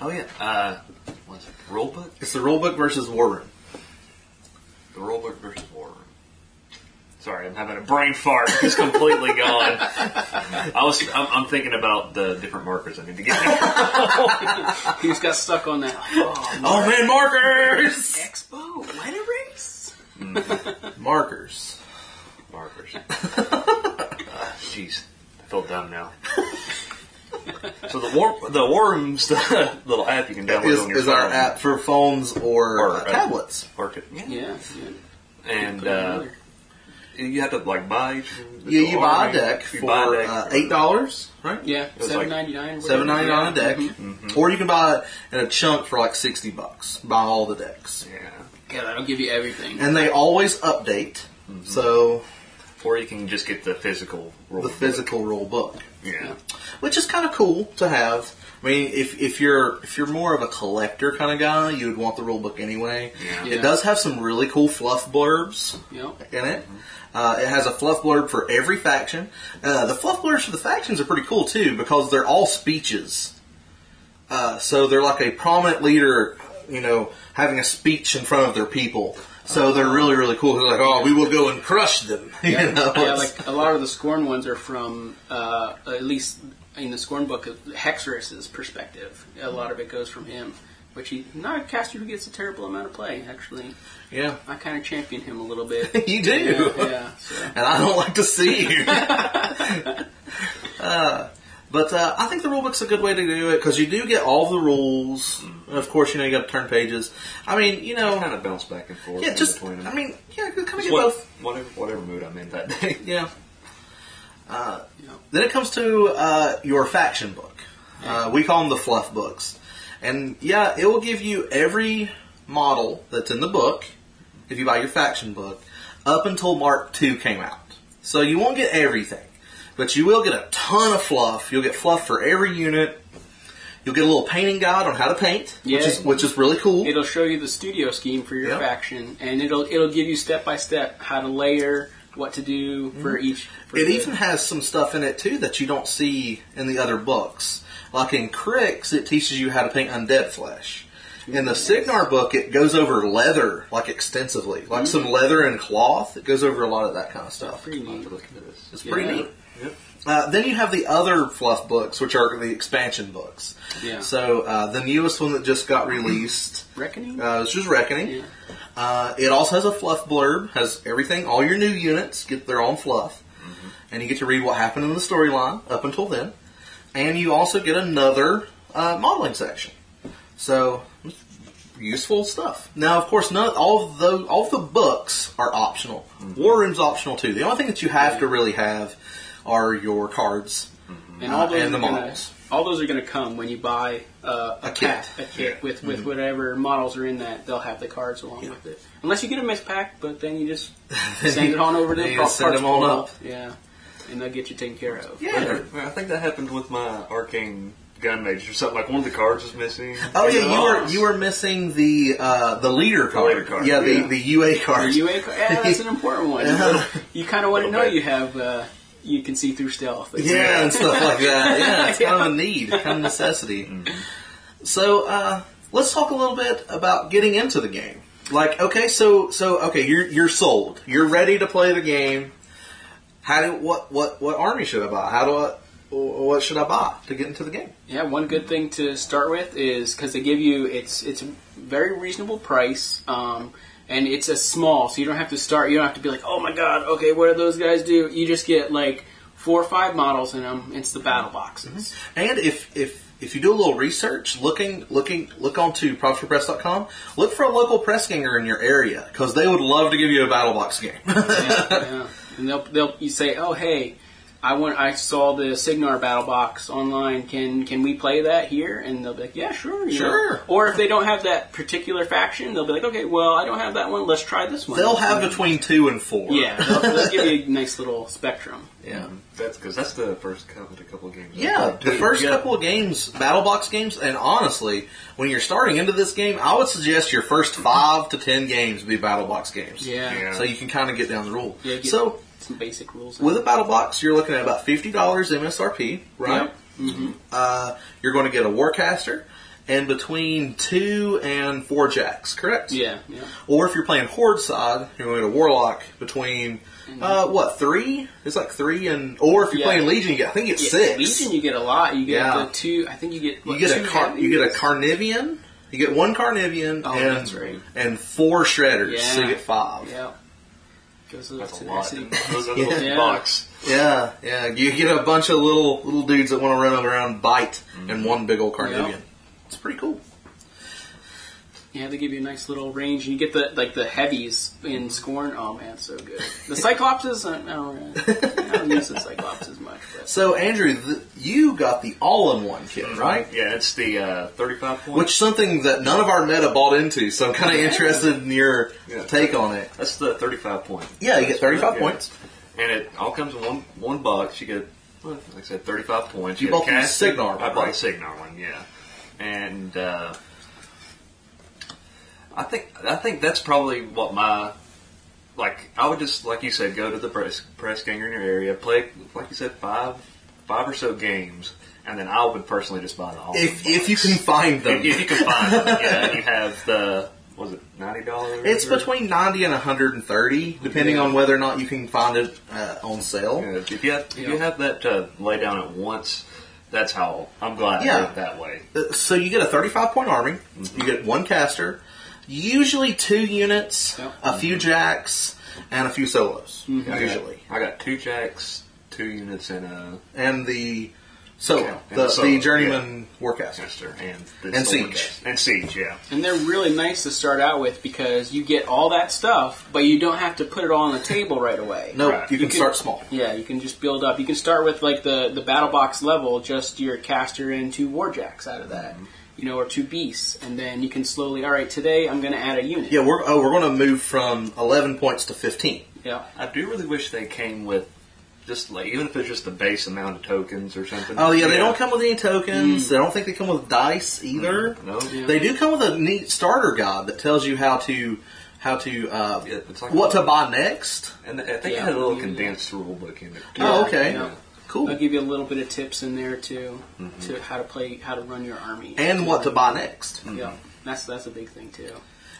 Oh yeah. Uh, what's it? Rulebook? It's the rulebook versus war room. The rulebook versus war room. Sorry, I'm having a brain fart. It's completely gone. I was. I'm, I'm thinking about the different markers I need to get. He just got stuck on that. Oh man, markers! Expo wet erase. Markers. markers. Ah, Jeez, I feel dumb now. So the war, the worms, the little app you can download Is, on your is our phone. app for phones or, Or, uh, uh, tablets. Or to- yeah. Yeah. yeah. And uh, together. You have to like buy. Yeah, you buy a deck you for buy a deck uh, eight dollars, right? yeah, was seven like ninety nine. Seven ninety nine a deck, Mm-hmm. or you can buy it in a chunk for like sixty bucks. Buy all the decks. Yeah. Yeah, that'll give you everything. and they always update. So Or you can just get the physical rule. the book. physical rule book, Yeah. which is kind of cool to have. I mean, if, if you're if you're more of a collector kind of guy, you would want the rule book anyway. Yeah. Yeah. It does have some really cool fluff blurbs Yep. in it. Uh, it has a fluff blurb for every faction. Uh, the fluff blurbs for the factions are pretty cool too because they're all speeches. Uh, so they're like a prominent leader, you know, having a speech in front of their people. So they're really, really cool. They're like, oh, we will go and crush them. you know? Yeah, like a lot of the Skorne ones are from, uh, at least in the Skorne book, Hexeris's perspective. A lot of it goes from him, which he not a caster who gets a terrible amount of play. Actually, yeah, I kind of champion him a little bit. you do. yeah, yeah. So. and I don't like to see you. uh, but uh, I think the rulebook's a good way to do it because you do get all the rules. And of course, you know you got to turn pages. I mean, you know, kind of bounce back and forth. yeah, just between them. I mean, yeah, kind of Just get what- both. whatever whatever mood I'm in that day. Yeah. Uh, Then it comes to uh, your faction book. Uh, we call them the fluff books, and yeah, it will give you every model that's in the book if you buy your faction book up until Mark II came out. So you won't get everything, but you will get a ton of fluff. You'll get fluff for every unit. You'll get a little painting guide on how to paint, which is which is really cool. It'll show you the studio scheme for your Yep. faction, and it'll it'll give you step by step how to layer, what to do for mhm. each. For It the- even has some stuff in it too that you don't see in the other books. Like in Cryx, it teaches you how to paint undead flesh. In the Cygnar book, it goes over leather like extensively, like mm-hmm. some leather and cloth. It goes over a lot of that kind of stuff. pretty neat. It's pretty neat. Yep. Uh, then you have the other fluff books, which are the expansion books. Yeah. So uh, the newest one that just got released, Reckoning. uh, is just Reckoning. yeah. Uh, it also has a fluff blurb, has everything, all your new units get their own fluff. And you get to read what happened in the storyline up until then. And you also get another uh, modeling section. So, useful stuff. Now, of course, none, all of the all of the books are optional. War Room's optional too. The only thing that you have to really have are your cards. and uh, all those and are the gonna, models. All those are going to come when you buy uh, a, A kit. pack, a kit with, with whatever models are in that. They'll have the cards along with it, unless you get a mixed pack. But then you just send it on over to Then the you par- just send parts them all pool. up. Yeah, and they'll get you taken care of. Yeah. I think that happened with my arcane gun mage or something. Like one of the cards was missing. Oh yeah, you were you were missing the uh, the leader card. leader card, Yeah, the, yeah. the UA card. The UA, card- yeah, that's an important one. Yeah. You kind of want to know Okay. you have. Uh, you can see through stealth. It's- Yeah, and stuff like that. Yeah, it's kind of a need, kind of necessity. So uh, let's talk a little bit about getting into the game. Like, okay, so so okay, you're you're sold. You're ready to play the game. How do what what what army should I buy? How do I what should I buy to get into the game? Yeah, one good thing to start with is because they give you it's it's a very reasonable price, um, and it's a small, so you don't have to start. You don't have to be like, oh my god, okay, what do those guys do? You just get like four or five models in them. It's the battle boxes. Mm-hmm. And if if if you do a little research, looking looking look onto PropsForPress.com, look for a local press ganger in your area because they would love to give you a battle box game. yeah, yeah. And they'll they'll you say, oh hey. I want. I saw the Cygnar battle box online. Can can we play that here? And they'll be like, yeah, sure, you know. Sure. Or if they don't have that particular faction, they'll be like, okay, well, I don't have that one. Let's try this one. They'll have between two and four. Yeah, they'll, they'll give you a nice little spectrum. yeah. Um, that's because that's the first couple, the couple of games. Yeah, the first Yeah. couple of games, battle box games, and honestly, when you're starting into this game, I would suggest your first five to ten games be battle box games. Yeah. Yeah. So you can kind of get down the rule. Yeah, get so some basic rules. with a battle box, you're looking at about fifty dollars MSRP, right? hmm Uh, you're going to get a warcaster and between two and four jacks, correct? Yeah, yeah. Or if you're playing horde side, you're going to get a warlock between uh, what three? It's like three and or if you're Yeah. playing legion, you get I think it's Yeah, six. Legion, you get a lot. You get Yeah. the two. I think you get You get a car, you get a? Carnivean. You get one Carnivean Oh, and right. and four shredders, so you get five. Yeah. Goes to That's a lot. Those are little Yeah. box. Yeah, yeah. You get a bunch of little little dudes that want to run around, bite, and mm-hmm. one big old Carnivean. Yep. It's pretty cool. Yeah, they give you a nice little range, and you get the like the heavies in mm-hmm. Skorne. Oh man, so good. The Cyclopses, I don't, I don't use the Cyclopses much, but So Andrew, th- you got the all-in-one kit, right? Yeah, it's the uh, 35 point. Which something that none of our meta bought into, so I'm kind of interested in your Yeah. take on it. That's the 35 point. Yeah, you get 35 Yeah. points. And it all comes in one one box. You get, well, like I said, 35 points. You a bought the. Cygnar one, I bought right? the Cygnar one, yeah. And uh, I think I think that's probably what my like. I would just like you said, go to the press press ganger in your area, play like you said, five five or so games, and then I would personally just buy the all. If if you can find them, if, if you can find them, yeah, and you have the was it ninety dollars? it's between 90 and 130, depending Yeah. on whether or not you can find it uh, on sale. Yeah, if you have if you have that uh, lay down at once, that's how I'm glad I Yeah. did it that way. Uh, So you get a 35 point army. Mm-hmm. You get one caster, usually two units, Yep. a few jacks, and a few solos. Mm-hmm. I got- Usually, I got two jacks, two units, and a and the solo, Yeah, and the, the solo, the journeyman warcaster. caster and the And Siege. Cast. and siege. Yeah, and they're really nice to start out with because you get all that stuff, but you don't have to put it all on the table right away. No, Right. you can You can- start small. Yeah, you can just build up. You can start with like the the battle box level, just your caster and two warjacks out of that, mm-hmm. You know, or two beasts, and then you can slowly. All right, today I'm going to add a unit. Yeah, we're oh, we're going to move from 11 points to 15. Yeah. I do really wish they came with just like even if it's just the base amount of tokens or something. Oh yeah, they don't come with any tokens. I don't think they come with dice either. No, Yeah. They do come with a neat starter guide that tells you how to how to uh, Yeah, it's like what to buy next. and I think Yeah. it had a little condensed rule book in it. Too. Oh, okay. Cool. I'll give you a little bit of tips in there too, Mm-hmm. to how to play, how to run your army, And what to buy next. Yeah, that's that's a big thing too.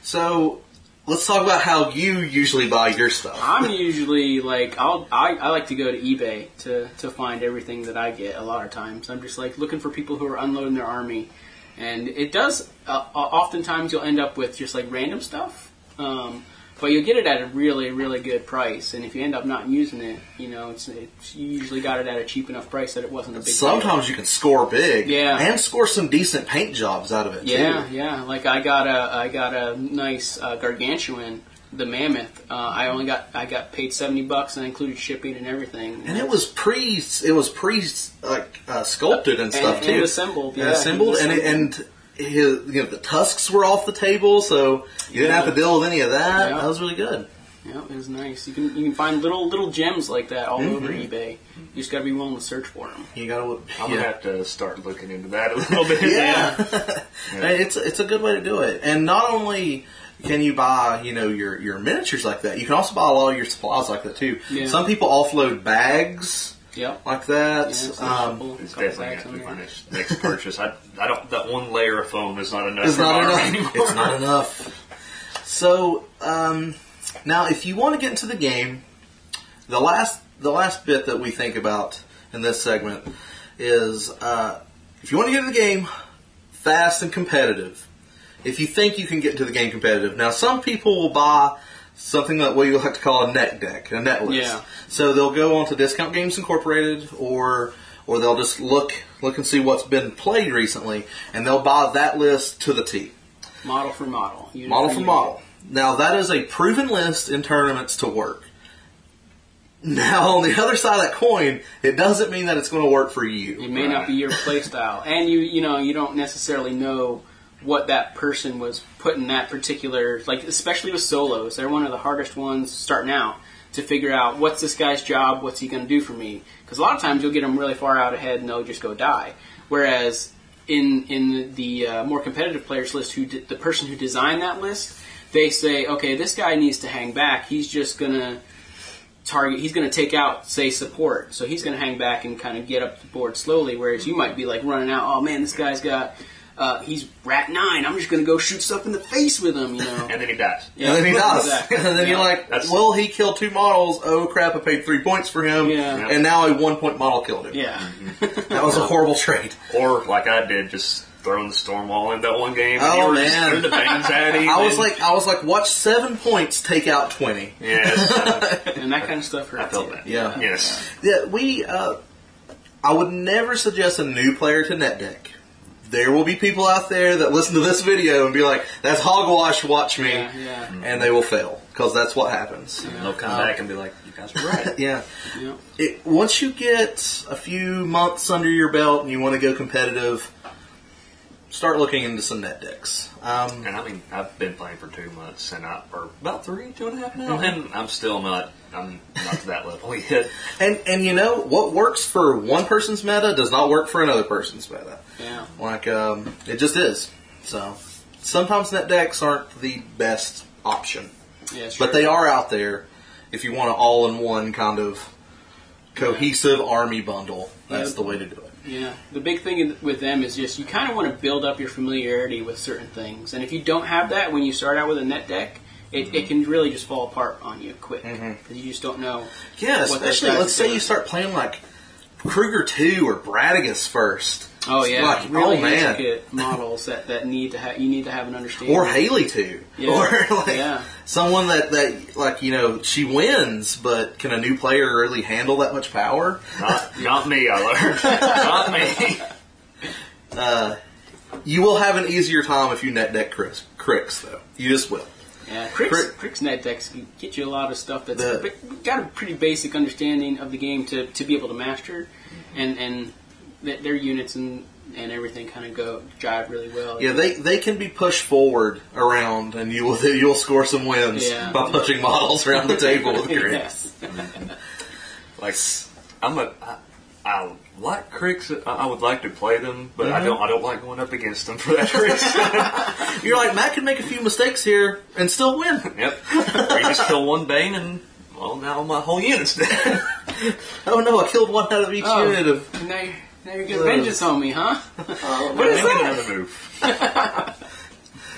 So let's talk about how you usually buy your stuff. I'm usually like I'll I, I like to go to eBay to to find everything that I get. A lot of times I'm just like looking for people who are unloading their army, and it does. Uh, oftentimes you'll end up with just like random stuff, um, but you'll get it at a really really good price. And if you end up not using it, you know it's, it's you usually got it at a cheap enough price that it wasn't a big. deal. Sometimes you can score big, Yeah. and score some decent paint jobs out of it. Yeah, too. yeah. Like I got a I got a nice uh, gargantuan, the mammoth. Uh, I only got I got paid seventy bucks and I included shipping and everything. and it was pre it was pre like uh, sculpted and stuff and, too, and assembled. Yeah, assembled, and it, assembled. and his you know the tusks were off the table, so you didn't have to deal with any of that. Yeah. That was really good. yeah, it was nice. You can you can find little little gems like that all over Mm-hmm. eBay. You just got to be willing to search for them. You gotta, I'm yeah. gonna have to start looking into that a little bit. yeah. Hey, it's it's a good way to do it. And not only can you buy you know your your miniatures like that, you can also buy a lot of your supplies like that too. Yeah. Some people offload bags Yep. like that. Yeah, it's um, It's definitely bags going to be on my next, next purchase. I, I don't. That one layer of foam is not enough. it's for not my enough. army anymore. It's not enough. So um, now, if you want to get into the game, the last the last bit that we think about in this segment is uh, if you want to get into the game fast and competitive. If you think you can get into the game competitive, now some people will buy something that we like to call a net deck, a net list. Yeah. So they'll go on to Discount Games Incorporated, or or they'll just look look and see what's been played recently, and they'll buy that list to the T Model for model. Unit model for model. Now that is a proven list in tournaments to work. Now on the other side of that coin, it doesn't mean that it's going to work for you. It may not be your play style, and you you know you don't necessarily know what that person was putting that particular like especially with solos. They're one of the hardest ones starting out to figure out what's this guy's job, what's he going to do for me. Because a lot of times you'll get them really far out ahead and they'll just go die. Whereas in in the uh, more competitive players list, who did, the person who designed that list, they say, okay, this guy needs to hang back. He's just gonna target. He's going to take out, say, support. So he's going to hang back and kind of get up the board slowly. Whereas you might be like running out. Oh man, this guy's got. Uh, he's rat nine. I'm just going to go shoot stuff in the face with him. You know. And then he dies. Yeah, and then he does. exactly. and then you're like, That's- well, he killed two models. Oh crap, I paid three points for him. Yeah. And now a one point model killed him. Yeah. That was a horrible trade. Or like I did, just throwing the storm wall in that one game. Oh, you were just man. the bangs at him. I was like, I was like, watch seven points take out twenty. yes, and that kind of stuff hurts. I felt you. that. Yeah. Yes. Yeah, we. Uh, I would never suggest a new player to net deck there will be people out there that listen to this video and be like, "That's hogwash. Watch me," Yeah, yeah. and they will fail because that's what happens. And they'll come Um, back and be like, "You guys were right." Yeah. Yeah. It, once you get a few months under your belt and you want to go competitive, start looking into some net decks. Um, And I mean, I've been playing for two months, and I or about three, two and a half now, Mm-hmm. and I'm still not. I'm not to that level yet. and and you know what works for one person's meta does not work for another person's meta. Yeah. Like um, it just is. So sometimes net decks aren't the best option, Yeah, it's but they are out there if you want an all-in-one kind of cohesive army bundle. That's Yeah. the way to do it. Yeah, the big thing in- with them is just you kind of want to build up your familiarity with certain things, and if you don't have that when you start out with a net deck, it, Mm-hmm. it can really just fall apart on you quick because you just don't know. Yeah, especially let's say doing. you start playing like Krueger two or Bradigus first. Oh yeah, Like, really oh, intricate models that, that need to have you need to have an understanding. or Haley too, Yeah. or like Yeah. someone that that like you know she wins, but can a new player really handle that much power? Not, not me. I learned. not me. Uh, you will have an easier time if you net deck Chris, Cryx though. You just will. Yeah, Cryx, Crick- Cryx net decks can get you a lot of stuff that's The- got a pretty basic understanding of the game to, to be able to master, and and th- their units and and everything kind of go jive really well. Yeah, they they can be pushed forward around, and you will you'll score some wins Yeah. by pushing models around the table with Cryx. yes. Like I'm a. I, I like Cryx. I, I would like to play them, but Mm-hmm. I don't. I don't like going up against them for that reason. You're like Matt can make a few mistakes here and still win. yep. Or you just kill one bane, and well, now my whole unit's dead. Oh no, I killed one out of each Oh. unit of. Now you're, now vengeance on me, huh? what is that? Another move.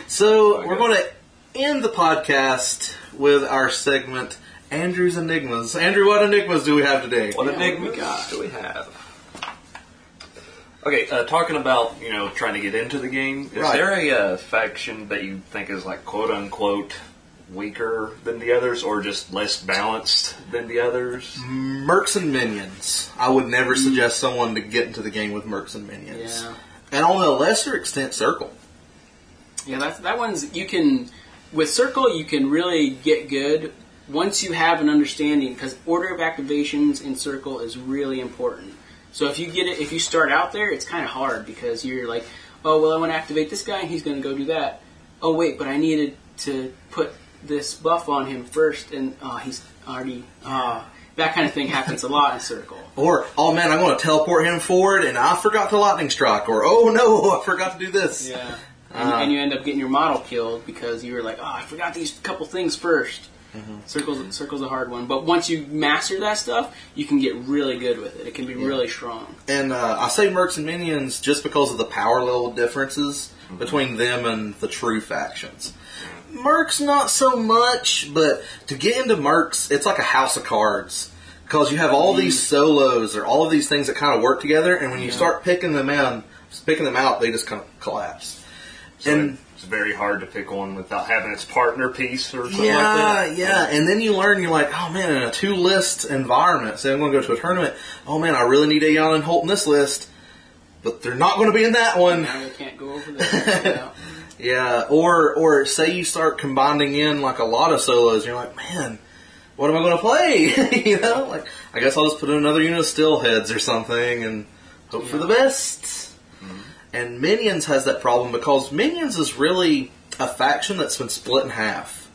So we're going to end the podcast with our segment Andrew's Enigmas. Andrew, what enigmas do we have today? What Yeah, enigmas what we got? do we have? Okay, uh, talking about you know trying to get into the game. Is Right. there a uh, faction that you think is like quote unquote weaker than the others, or just less balanced than the others? Mercs and Minions. I would never hmm. suggest someone to get into the game with Mercs and Minions. Yeah. And on a lesser extent, Circle. Yeah, that's that one's you can with Circle you can really get good once you have an understanding because order of activations in Circle is really important. So if you get it, if you start out there, it's kind of hard because you're like, oh well, I want to activate this guy, and he's going to go do that. Oh wait, but I needed to put this buff on him first, and oh, he's already. ah that kind of thing happens a lot in Circle. Or, oh man, I'm going to teleport him forward and I forgot to lightning strike. Or, oh no, I forgot to do this. Yeah. And, Uh, and you end up getting your model killed because you were like, oh, I forgot these couple things 1st Mm-hmm. Circles, circle's a hard one, but once you master that stuff, you can get really good with it. It can be really strong. And uh, I say Mercs and Minions just because of the power level differences between them and the true factions. Mercs not so much, but to get into Mercs, it's like a house of cards because you have all mm. these solos or all of these things that kind of work together, and when you Yeah. start picking them out, picking them out, they just kind of collapse. So and it's very hard to pick one without having its partner piece or something yeah, like that. yeah, yeah. and then you learn. You're like, oh man, in a two list environment. Say I'm going to go to a tournament. Oh man, I really need Aiyana and Holt in this list, but they're not going to be in that one. Now can't go over there. Yeah. Yeah, or or say you start combining in like a lot of solos, you're like, man, what am I going to play? you know, like I guess I'll just put in another unit of Steelheads or something and hope for the best. Mm-hmm. And Minions has that problem because Minions is really a faction that's been split in half.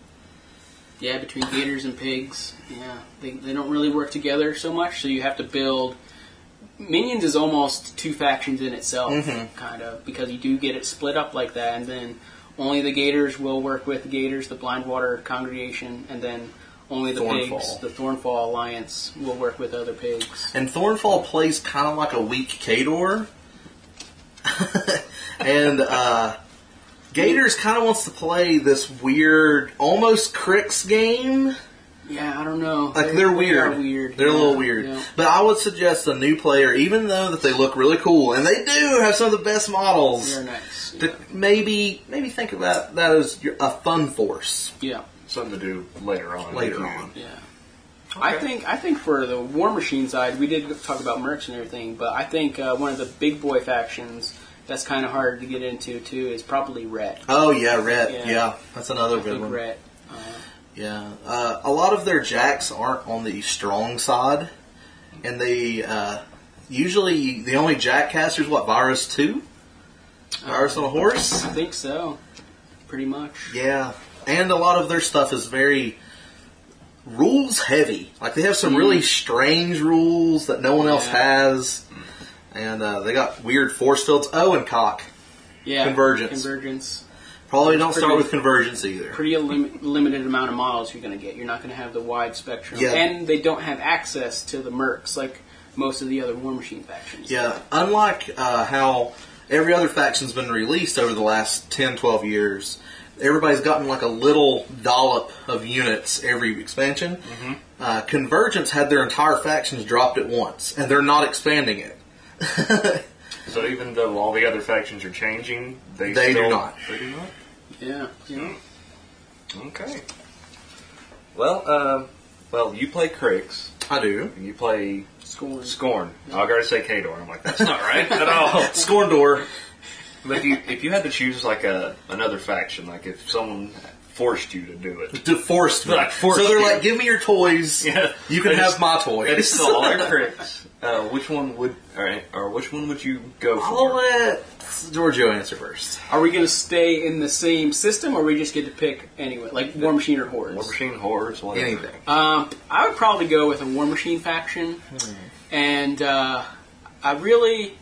Yeah, between gators and pigs, yeah, they, they don't really work together so much. So you have to build. Minions is almost two factions in itself, Mhm. kind of, because you do get it split up like that, and then only the gators will work with the gators, the Blindwater congregation, and then only the Thornfall. pigs, the Thornfall Alliance, will work with other pigs. And Thornfall plays kind of like a weak Khador. and uh, Gators kind of wants to play this weird, almost Cryx game. Yeah, I don't know. Like They- they're they weird. are weird. They're a little weird. yeah. But I would suggest a new player, even though that they look really cool and they do have some of the best models, They're nice. to maybe maybe think about that as your, a fun force Yeah. Something to do later on. later on. Yeah. I think I think for the War Machine side, we did talk about mercs and everything, but I think uh, one of the big boy factions that's kind of hard to get into too is probably Ret. Oh yeah, Ret. Yeah. Yeah, that's another I good think one. Ret. Yeah, uh, a lot of their jacks aren't on the strong side, and they uh, usually the only jack caster is what Vyros two, Vyros on a horse. I think so. Pretty much. Yeah, and a lot of their stuff is very rules heavy. Like they have some really strange rules that no one else Mm. Yeah. has, and uh, they got weird force fields. Oh, and cock. Yeah. Convergence. Convergence. Probably don't start with convergence either. Pretty lim- limited amount of models you're going to get. You're not going to have the wide spectrum. Yeah. And they don't have access to the mercs like most of the other War Machine factions. Yeah, unlike uh, how every other faction's been released over the last 10, 12 years, everybody's gotten like a little dollop of units every expansion. Uh, Convergence had their entire factions dropped at once, and they're not expanding it. So even though all the other factions are changing, they They do not. They do not. Yeah. yeah. Okay. Well, uh, well, you play Cryx. I do. and you play Skorne. Skorne. I gotta say Khador. I'm like, that's not right at all. Scorndor. But if you if you had to choose like a another faction, like if someone forced you to do it, d- Forced me. Like, forced so they're you. like, give me your toys. Yeah. You can They have just- my and toys. it's still all your Cryx. Uh, which one would, all right, or which one would you go for? I'll for? let Giorgio answer first. Are we going to stay in the same system, or we just get to pick anyway, like War Machine or Hordes? War Machine, Hordes, whatever. Anything. Um, I would probably go with a War Machine faction, and uh, I really,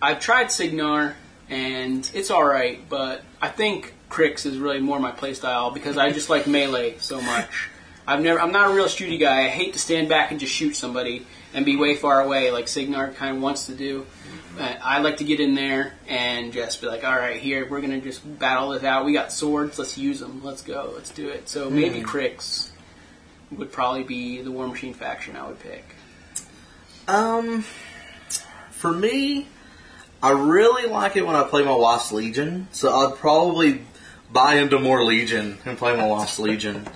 I've tried Cygnar, and it's all right, but I think Cryx is really more my playstyle because I just like melee so much. I've never, I'm not a real shooty guy. I hate to stand back and just shoot somebody and be way far away like Cygnar kind of wants to do. I like to get in there and just be like, all right, here we're gonna just battle this out. We got swords, let's use them. Let's go, let's do it. So maybe Cryx would probably be the War Machine faction I would pick. Um, for me, I really like it when I play my Lost Legion, so I'd probably buy into more Legion and play my Lost Legion.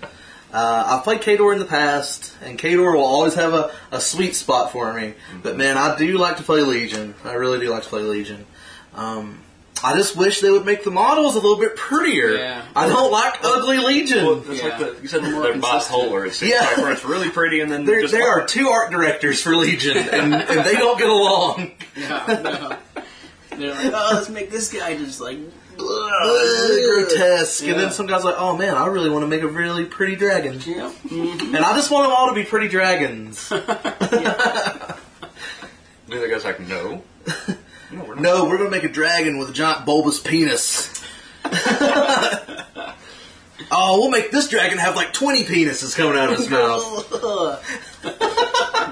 Uh, I've played Khador in the past, and Khador will always have a, a sweet spot for me. But man, I do like to play Legion. I really do like to play Legion. Um, I just wish they would make the models a little bit prettier. Yeah. I don't like ugly Legion. Well, it's Yeah. like the, you said More they're consistent. bipolar. It seems Yeah. like where it's really pretty and then there, just there are two art directors for Legion, and, and they don't get along. No, no. They're like, oh, let's make this guy just like. Really grotesque. And then some guy's like, "Oh man, I really want to make a really pretty dragon," Yeah. and I just want them all to be pretty dragons. The other guy's like, no. No, we're no, we're gonna make a dragon with a giant bulbous penis. oh, we'll make this dragon have like twenty penises coming out of his mouth.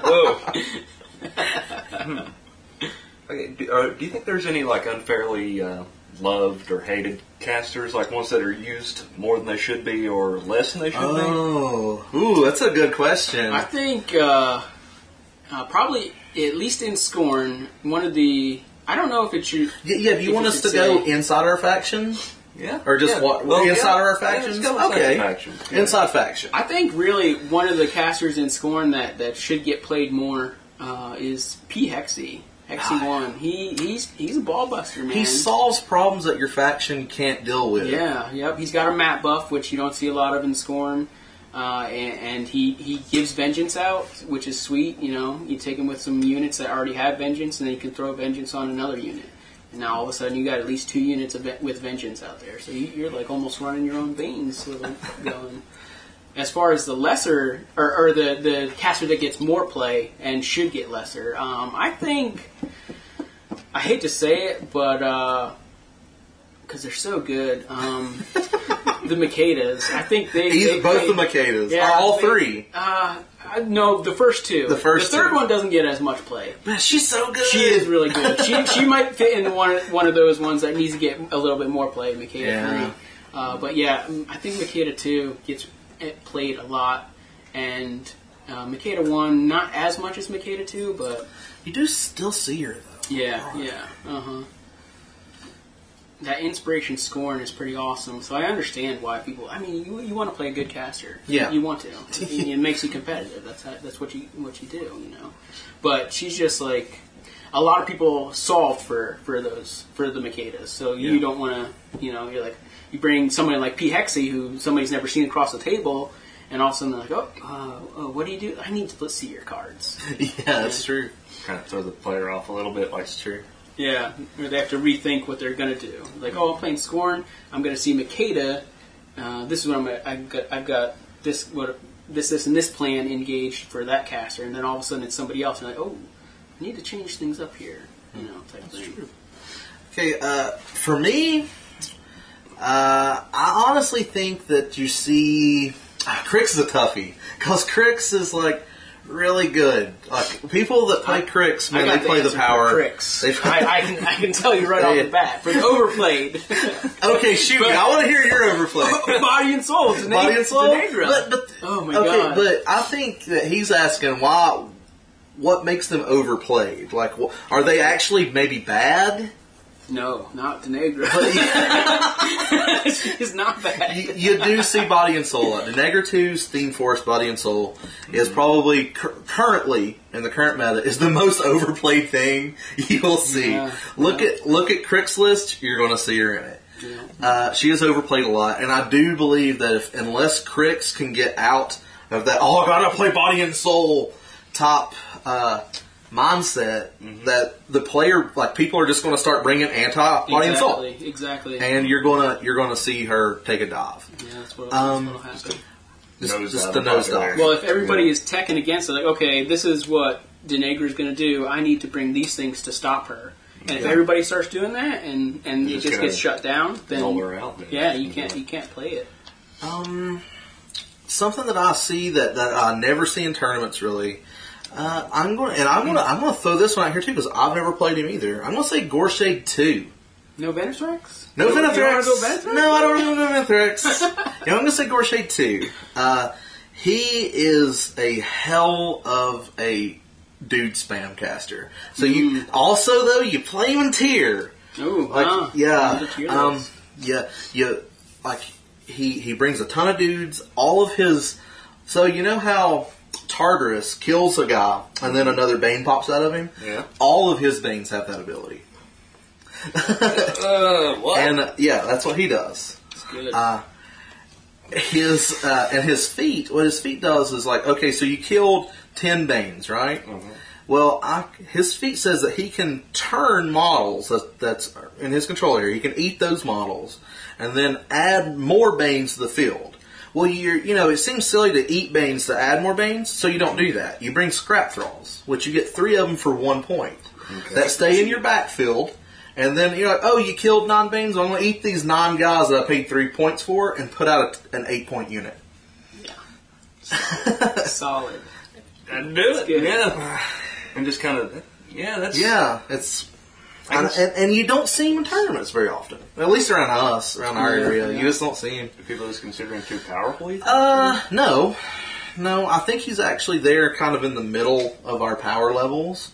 Whoa. Hmm. okay, do, uh, do you think there's any like unfairly uh, loved or hated casters, like ones that are used more than they should be or less than they should be. Oh, ooh, that's a good question. I think uh, uh, probably at least in Skorne, one of the I don't know if it should. Y- yeah, do you want us to could go inside our faction? Yeah. Or just yeah. what- Well, inside yeah. our factions? let's go inside Okay. the factions. Yeah. Inside faction. I think really one of the casters in Skorne that, that should get played more uh, is P Hexy. Hexy one. He he's he's a ball buster man. He solves problems that your faction can't deal with. Yeah, yep. He's got a map buff, which you don't see a lot of in Skorne. Uh, and, and he, he gives vengeance out, which is sweet. You know, you take him with some units that already have vengeance, and then you can throw vengeance on another unit. And now all of a sudden, you got at least two units ve- with vengeance out there. So you, you're like almost running your own veins going. As far as the lesser, or, or the the caster that gets more play and should get lesser, um, I think. I hate to say it, but because they're so good. Um, the Makedas, I think they, Either, they both play- the Makedas. Yeah, all they- three. Uh, I- no, the first two. The first The third two. one doesn't get as much play. Man, she's so good. She is really good. she she might fit into one one of those ones that needs to get a little bit more play. Makeda Yeah. three, uh, but yeah, I think Makeda two gets it played a lot, and uh, Makeda one not as much as Makeda two, but You do still see her though. yeah, yeah, uh huh. That inspiration scorn is pretty awesome, so I understand why people. I mean, you, you want to play a good caster, Yeah. you want to. it makes you competitive. That's how, that's what you what you do, you know. But she's just like a lot of people solved for for those for the Makedas. So you Yeah. don't want to, you know, you're like you bring somebody like P Hexy who somebody's never seen across the table, and all of a sudden they're like, oh, uh, oh what do you do? I need to let's see your cards. yeah, that's true. Kind of throw the player off a little bit. Like That's true. Yeah, or they have to rethink what they're gonna do. Like, oh, I'm playing Skorne. I'm gonna see Makeda. Uh, this is what I'm. Gonna, I've got. I've got this. What this, this, and this plan engaged for that caster, and then all of a sudden it's somebody else. And like, oh, I need to change things up here. You know, type thing. Okay, uh, for me, uh, I honestly think that you see Cryx is a toughie because Cryx is like really good. Like people that play Cryx, man, they play the power. They- I, I, can, I can tell you right off the bat. For the overplayed, okay, shoot me. I want to hear your overplay. body and soul, Dene- Body and soul. But, but oh my okay, god! but I think that he's asking why. What makes them overplayed? Like, are they actually maybe bad? No, not Deneghra. She's not bad. you, you do see Body and Soul. Deneghra 2's Theme Force Body and Soul is probably cur- currently in the current meta is the most overplayed thing you will see. Yeah, look yeah. at look at Cryx list. You're going to see her in it. Yeah. Uh, she is overplayed a lot, and I do believe that if unless Cryx can get out of that, oh, I gotta play Body and Soul top uh, mindset, that the player like people are just going to start bringing anti Body and Soul, Exactly. Exactly. and you're gonna you're gonna see her take a dive. yeah, that's what, Um, that's what'll happen. Just, Nose just the nose dive. Well, if everybody is teching against it, like, okay, this is what Deneghra is going to do. I need to bring these things to stop her. And if everybody starts doing that, and and You're it just just gets shut down, then Roll her out. then. yeah, you can't you can't play it. Um, something that I see that, that I never see in tournaments really. Uh, I'm going and I'm going to I'm going to throw this one out here too because I've never played him either. I'm going to say Goreshade two. No Venethrax? No You don't- you don't wanna Venethrax. go Venethrax? No, I don't want to go yeah, I'm going to say Goreshade two. Uh, he is a hell of a dude spam caster. So you also though you play him in tier. Ooh, Like ah, yeah, um, yeah, you like he he brings a ton of dudes. All of his so you know how Tartarus kills a guy and then another Bane pops out of him. Yeah. All of his Banes have that ability, Uh, what? and uh, yeah, that's what he does. It's good. Uh, his uh, and his feet. What his feet does is like okay, so you killed ten Banes, right? Mhm. Well, I, his feet says that he can turn models that, that's in his control area. He can eat those models and then add more Banes to the field. Well, you're, you know, it seems silly to eat Banes to add more Banes, so you don't do that. You bring Scrap Thralls, which you get three of them for one point. That stay in your backfield, and then you're like, oh, you killed nine Banes, well, I'm going to eat these nine guys that I paid three points for and put out a, an eight point unit. Solid. I do it. Yeah. And just kind of, yeah, that's Yeah, it's I and, and, and you don't see him in tournaments very often. At least around us, around our Yeah, area, yeah. you just don't see him. Do people just consider him too powerful. you think? Uh, no, no. I think he's actually there, kind of in the middle of our power levels.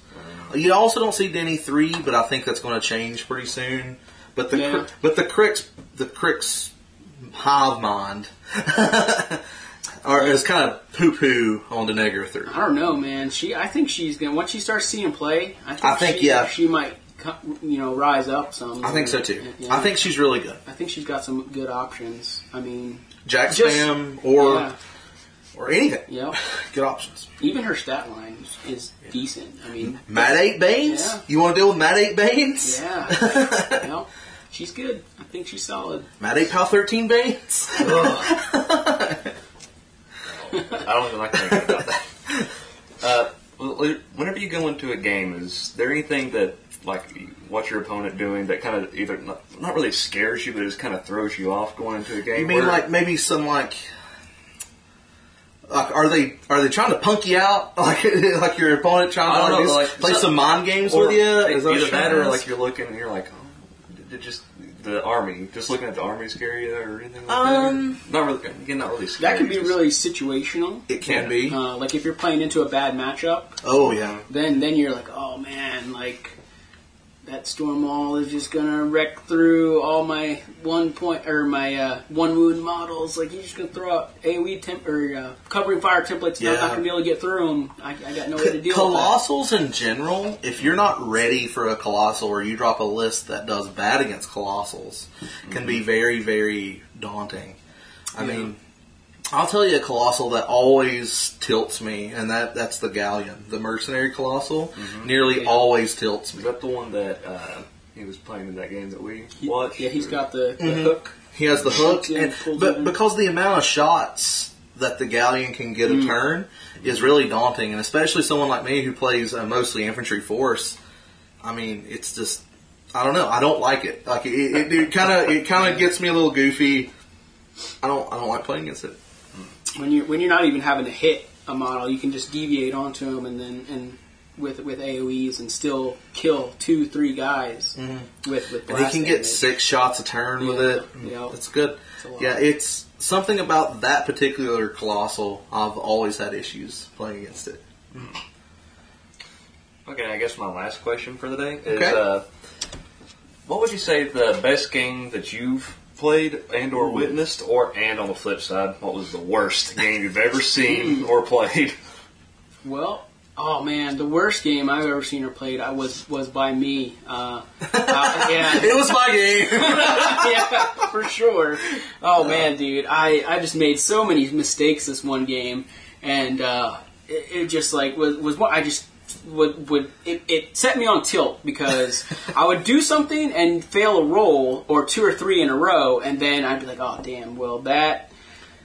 You also don't see Denny three, but I think that's going to change pretty soon. But the Yeah. Cri- but the Cryx the Cryx hive mind are is kind of poo poo on Deneghra three. I don't know, man. She, I think she's gonna once she starts seeing play. I think, I think, she, yeah. she might, co- you know, rise up some. I think so too. Yeah. I think she's really good. I think she's got some good options. I mean, Jack Just- spam or yeah, or anything. yep. Good options. Even her stat line is, is decent. I mean, Matt eight Banes. Yeah. You want to deal with Matt eight Banes? yeah, yep. She's good. I think she's solid. Matt eight Pal thirteen Banes. I don't even like thinking about that. Uh, whenever you go into a game, is there anything that like what's your opponent doing that kind of either not, not really scares you, but just kind of throws you off going into a game? You mean Where- like maybe some like, like are they are they trying to punk you out like like your opponent trying to like, know, like, play some mind games with you? Is either what that or like you're looking and you're like, oh, did just the army, just looking at the army scare you or anything like Um, that? Not really. Again, not really. Scary, That could be just- really situational. it can be. Uh, like if you're playing into a bad matchup, oh yeah, then then you're like, oh man, like that storm wall is just gonna wreck through all my one point or my uh, one wound models. Like he's just gonna throw out AOE temp or uh, covering fire templates. And I'm not gonna be able to get through them. I, I got no way to deal. Colossals in general, if you're not ready for a colossal or you drop a list that does bad against colossals, can be very, very daunting. I Yeah. mean, I'll tell you a colossal that always tilts me, and that that's the galleon, the mercenary colossal. Nearly Yeah. always tilts me. Is that the one that uh, he was playing in that game that we that. watched? Yeah, he's got the, the Mhm. hook. He has the hook, and, but in. because the amount of shots that the galleon can get a Mm. turn is really daunting, and especially someone like me who plays a mostly infantry force. I mean, it's just I don't know. I don't like it. Like it, it kind of it kind of gets me a little goofy. I don't I don't like playing against it. When you when you're not even having to hit a model, you can just deviate onto them and then and with with AOE's and still kill two three guys with with And he can get damage. six shots a turn with it. yeah. It's good. It's yeah, it's something about that particular colossal. I've always had issues playing against it. Okay, I guess my last question for the day is: Okay. uh, What would you say the best game that you've played and or witnessed, or and on the flip side, what was the worst game you've ever seen or played? Well, oh man, the worst game I've ever seen or played I was was by me. Uh, uh, yeah, It was my game. yeah, for sure. Oh man, dude, I, I just made so many mistakes this one game, and uh, it, it just like was was what I just would would it, it set me on tilt because I would do something and fail a roll or two or three in a row, and then I'd be like, oh damn, well that.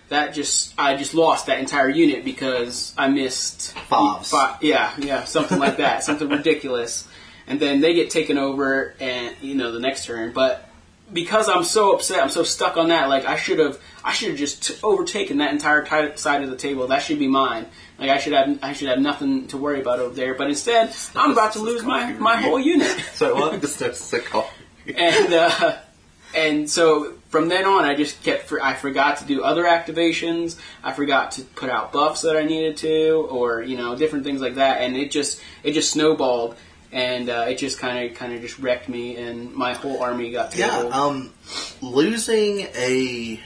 That just I just lost that entire unit because I missed Fobs. fi- yeah, yeah, something like that, something ridiculous, and then they get taken over, and you know the next turn. But because I'm so upset, I'm so stuck on that. Like I should have, I should have just t- overtaken that entire ti- side of the table. That should be mine. Like I should have, I should have nothing to worry about over there. But instead, I'm about to lose my my whole unit. So what? Just a sick call. and uh, and so from then on, I just kept. For, I forgot to do other activations. I forgot to put out buffs that I needed to, or you know, different things like that. And it just it just snowballed, and uh, it just kind of kind of just wrecked me, and my whole army got Yeah, um, losing a,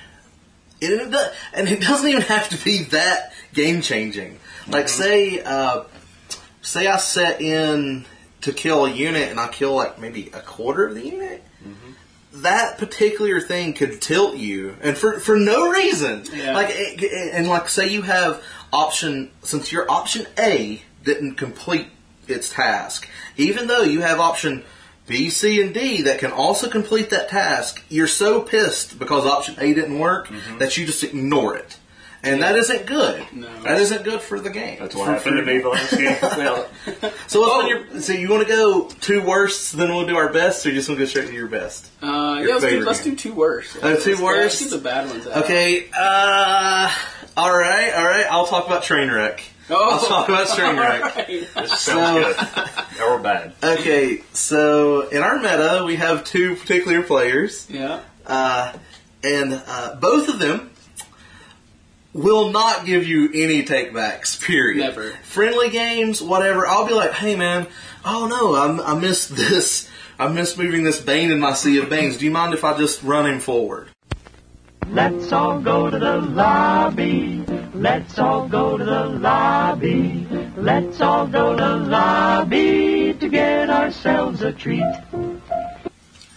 and it, do- and it doesn't even have to be that game changing. Like, say, uh, say I set in to kill a unit and I kill like maybe a quarter of the unit. That particular thing could tilt you, and for for no reason. Yeah. Like, it, it- and like, say you have option since your option A didn't complete its task, even though you have option B, C, and D that can also complete that task, you're so pissed because option A didn't work that you just ignore it. And that isn't good. No. That isn't good for the game. That's what happened to me the last game. Well, So, what's on your, so you want to go two worsts, then we'll do our best, or you just want to go straight to your best? Uh, Your yeah, let's do, favorite let's do two worse. Oh, two Let's- worse? Let's do the bad ones. Out. Okay, uh, all right, all right. I'll talk about Trainwreck. Oh, I'll talk about Trainwreck. alright. this sounds good. Or bad. Okay, so in our meta, we have two particular players. Yeah. Uh, and uh, both of them will not give you any takebacks. Period. Never. Friendly games, whatever. I'll be like, hey man, oh no, I, I missed this. I missed moving this Bane in my sea of Banes. Do you mind if I just run him forward? Let's all go to the lobby. Let's all go to the lobby. Let's all go to the lobby to get ourselves a treat. All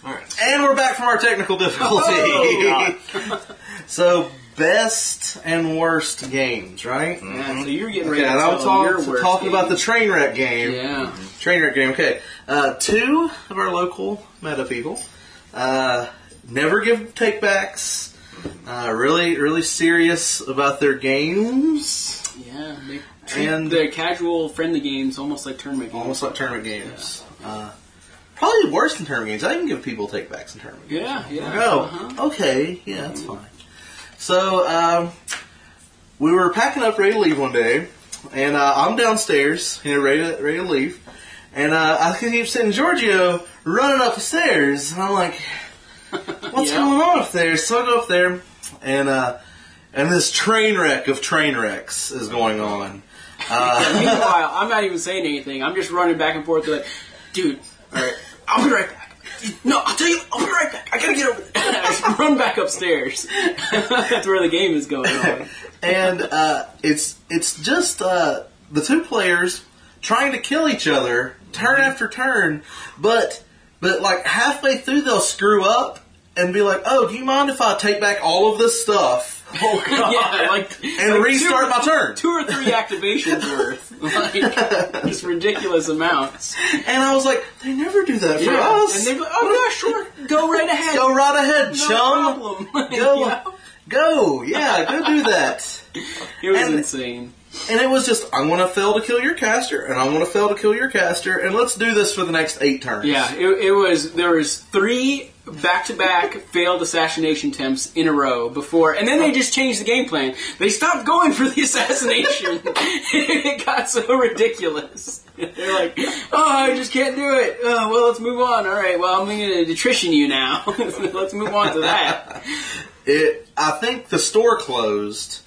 right. And we're back from our technical difficulty. Oh, so best and worst games, right? Yeah, so you're getting ready Okay, to and I'm tell your talk, worst talking about the train wreck game. Yeah. Train wreck game. Okay, uh, two of our local meta people uh, never give takebacks. Uh, really, really serious about their games. Yeah. They treat And- the casual friendly games almost like tournament games. Almost like tournament games. Uh, probably worse than tournament games. I even give people takebacks in tournament games. Yeah, yeah. Oh, Uh-huh. okay, yeah, that's fine. So, um, we were packing up, ready to leave one day, and uh, I'm downstairs, you know, ready to, ready to leave, and uh, I keep seeing Giorgio running up the stairs, and I'm like, what's Yeah. going on up there? So I go up there, and uh, and this train wreck of train wrecks is going on. Uh, Meanwhile, I'm not even saying anything. I'm just running back and forth like, dude, all right, I'll be right back. No, I'll tell you, I'll be right back. I gotta get over there. I just run back upstairs. That's where the game is going on. and uh, it's it's just uh, the two players trying to kill each other turn after turn, but but like halfway through they'll screw up and be like, "Oh, do you mind if I take back all of this stuff?" Oh god! yeah, like and like restart two, my turn. Two or three activations worth, like just ridiculous amounts. And I was like, "They never do that for Yeah. us." And they're like, "Oh yeah, sure, go right ahead, Go right ahead, no chum. problem." Go, Yeah. go, yeah, go do that. It was And- insane. And it was just, I'm going to fail to kill your caster, and I'm going to fail to kill your caster, and let's do this for the next eight turns. Yeah, it, it was. There was three back-to-back failed assassination attempts in a row before, and then they just changed the game plan. They stopped going for the assassination. it got so ridiculous. They're like, "Oh, I just can't do it. Oh, well, let's move on. All right, well, I'm going to attrition you now. let's move on to that." It. I think the store closed,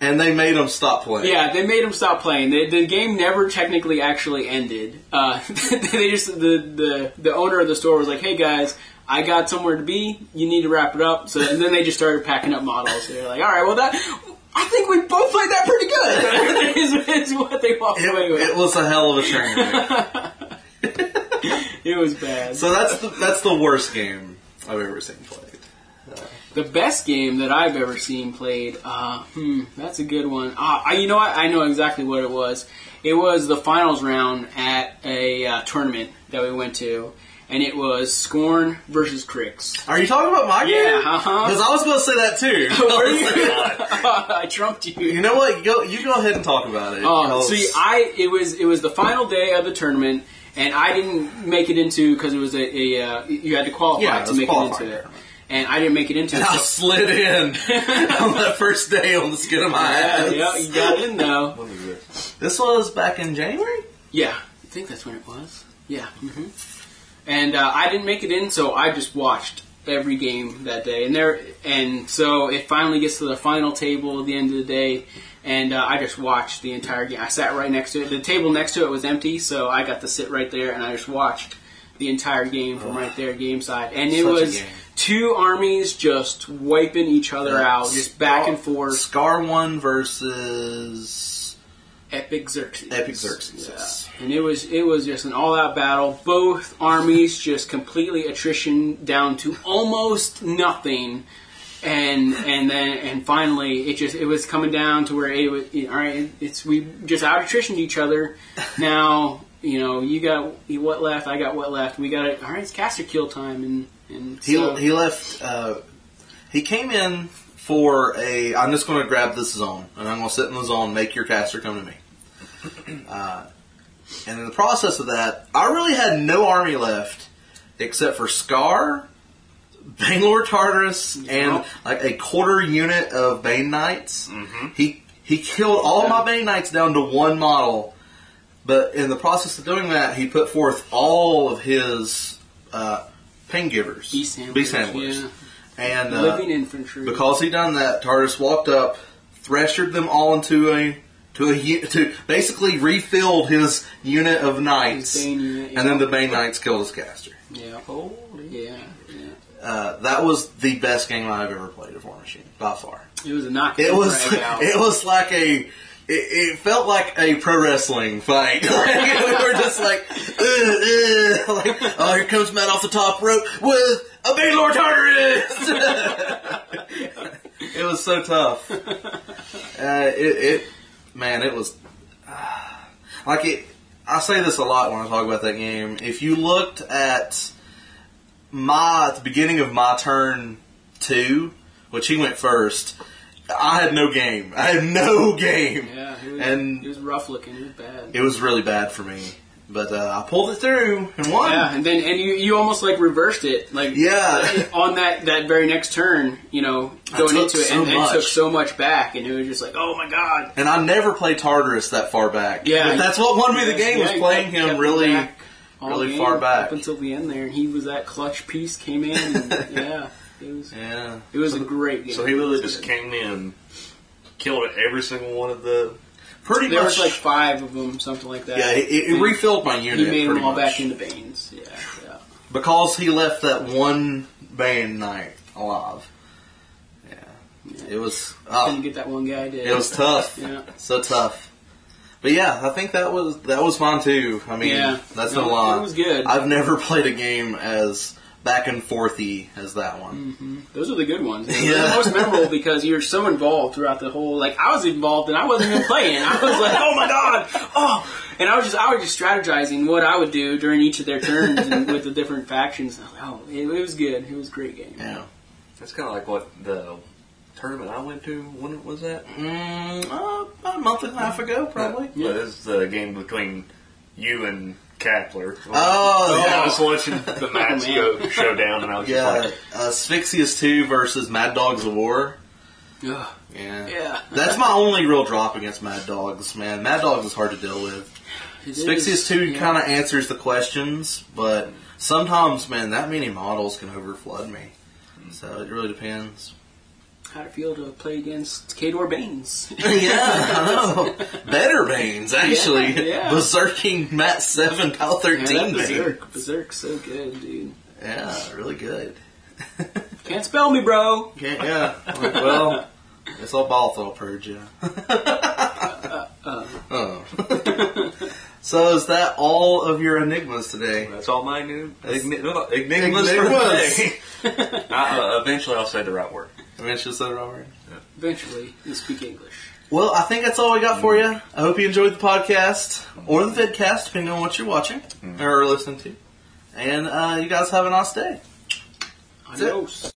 and they made them stop playing. Yeah, they made them stop playing. The, the game never technically actually ended. Uh, they just the, the the owner of the store was like, "Hey guys, I got somewhere to be. You need to wrap it up." So and then they just started packing up models. They're like, "All right, well that I think we both played that pretty good." is, is what they walked away It, with. it was a hell of a train. It was bad. so that's the that's the worst game I've ever seen played. The best game that I've ever seen played, uh, hmm, that's a good one. Uh, I, you know what? I know exactly what it was. It was the finals round at a uh, tournament that we went to, and it was Skorne versus Cryx. Are you talking about my game? Yeah, uh-huh. Because I was going to say that too. Were you? I trumped you. You know what? Go. You go ahead and talk about it. Oh, 'cause- see, I it was it was the final day of the tournament, and I didn't make it into because it was a, a uh, you had to qualify Yeah, to make it into it, and I didn't make it into it. I so- slid in on that first day on the skin of my yeah, ass. yeah, you got in though. What was this? This was back in January. Yeah, I think that's when it was. Yeah. hmm And uh, I didn't make it in, so I just watched every game that day. And there, and so it finally gets to the final table at the end of the day, and uh, I just watched the entire game. I sat right next to it. The table next to it was empty, so I got to sit right there, and I just watched the entire game from right there, game side. And it Such was two armies just wiping each other Yeah. out, just back and forth. Skarre one versus Epic Xerxis. Epic Xerxis. Yeah. And it was it was just an all out battle. Both armies just completely attrition down to almost nothing. And and then and finally it just it was coming down to where it was all right. It's we just out attritioned each other. Now you know you got what left. I got what left. We got it. All right, it's caster kill time. And and He so, he left. Uh, he came in for a. I'm just going to grab this zone, and I'm going to sit in the zone. Make your caster come to me. Uh, and in the process of that, I really had no army left except for Skarre, Bangalore Tartarus, and like a quarter unit of Bane Knights. He he killed all my Bane Knights down to one model. But in the process of doing that, he put forth all of his uh, pain givers, beast handlers, beast handlers. yeah. and uh, living infantry. because he done that, Tardis walked up, threshered them all into a to a to basically refilled his unit of knights, unit, and then the Bane Knights killed his caster. yeah, yeah, yeah. Uh, that was the best game I've ever played of Warmachine by far. It was a knockout. It was out. it was like a. It, it felt like a pro wrestling fight. Like, we were just like, "Ugh, ugh," like, oh, here comes Matt off the top rope with a Bane Lord Tartarus. it was so tough. Uh, it, it, man, it was ah. like it. I say this a lot when I talk about that game. If you looked at my at the beginning of my turn two, which he went first, I had no game. I had no game, Yeah, it was, and it was rough looking. It was bad. it was really bad for me. But uh, I pulled it through and won. Yeah, and then and you, you almost like reversed it, like Yeah. on that, that very next turn, you know, going into it, so and, and much. took so much back, and it was just like, oh my god, And I never played Tartarus that far back. Yeah. but that's what won me the game Yeah, was playing kept- him kept really. really game far back. up until the end there, and he was that clutch piece came in, and yeah, it was Yeah, it was a great game. So he literally just good. came in, killed every single one of the. Pretty There much. was like five of them, something like that. yeah, it, it refilled my unit. he made them all much. back into veins. Yeah, yeah. because he left that one Bane Knight alive. Yeah, it was. I couldn't Oh, get that one guy to. it was tough. Yeah. So tough. But yeah, I think that was that was fun too. I mean, Yeah. that's No, no lie. it was good. I've never played a game as back and forthy as that one. Those are the good ones. They're Yeah. the most memorable because you're so involved throughout the whole. Like I was involved and I wasn't even playing. I was like, oh my god, oh, and I was just I was just strategizing what I would do during each of their turns and with the different factions. I was like, oh, it, it was good. It was a great game. Yeah. That's kind of like what the tournament I went to. When was that? Mm, uh, about a month and a half ago, probably. But this is the game between you and Kapler. Oh, I yeah. was watching the match man. go show down, and I was just Yeah, like, uh, Sphyxius 2 versus Mad Dogs of War. Ugh. Yeah. Yeah. That's my only real drop against Mad Dogs, man. Mad Dogs is hard to deal with. It Sphyxius is, 2 yeah. kind of answers the questions, but sometimes, man, that many models can overflood me. So it really depends. How'd it feel to play against Khador Banes? yeah, I know. Better Banes, actually. Yeah, yeah. Berserking Mat 7, Pal 13 Yeah, Berserk, Berserk's so good, dude. Yeah, really good. Can't spell me, bro. Can't, yeah. Well, it's all Balthal purge you. Uh, uh, uh. oh. So is that all of your enigmas today? that's all my new That's- igni- enigmas for Enigmas. today. uh, eventually, I'll say the right word. Eventually I mentioned that already. Eventually, you speak English. Well, I think that's all we got for you. I hope you enjoyed the podcast or the vidcast, depending on what you're watching or listening to. And uh, you guys have a nice day. it. Adios.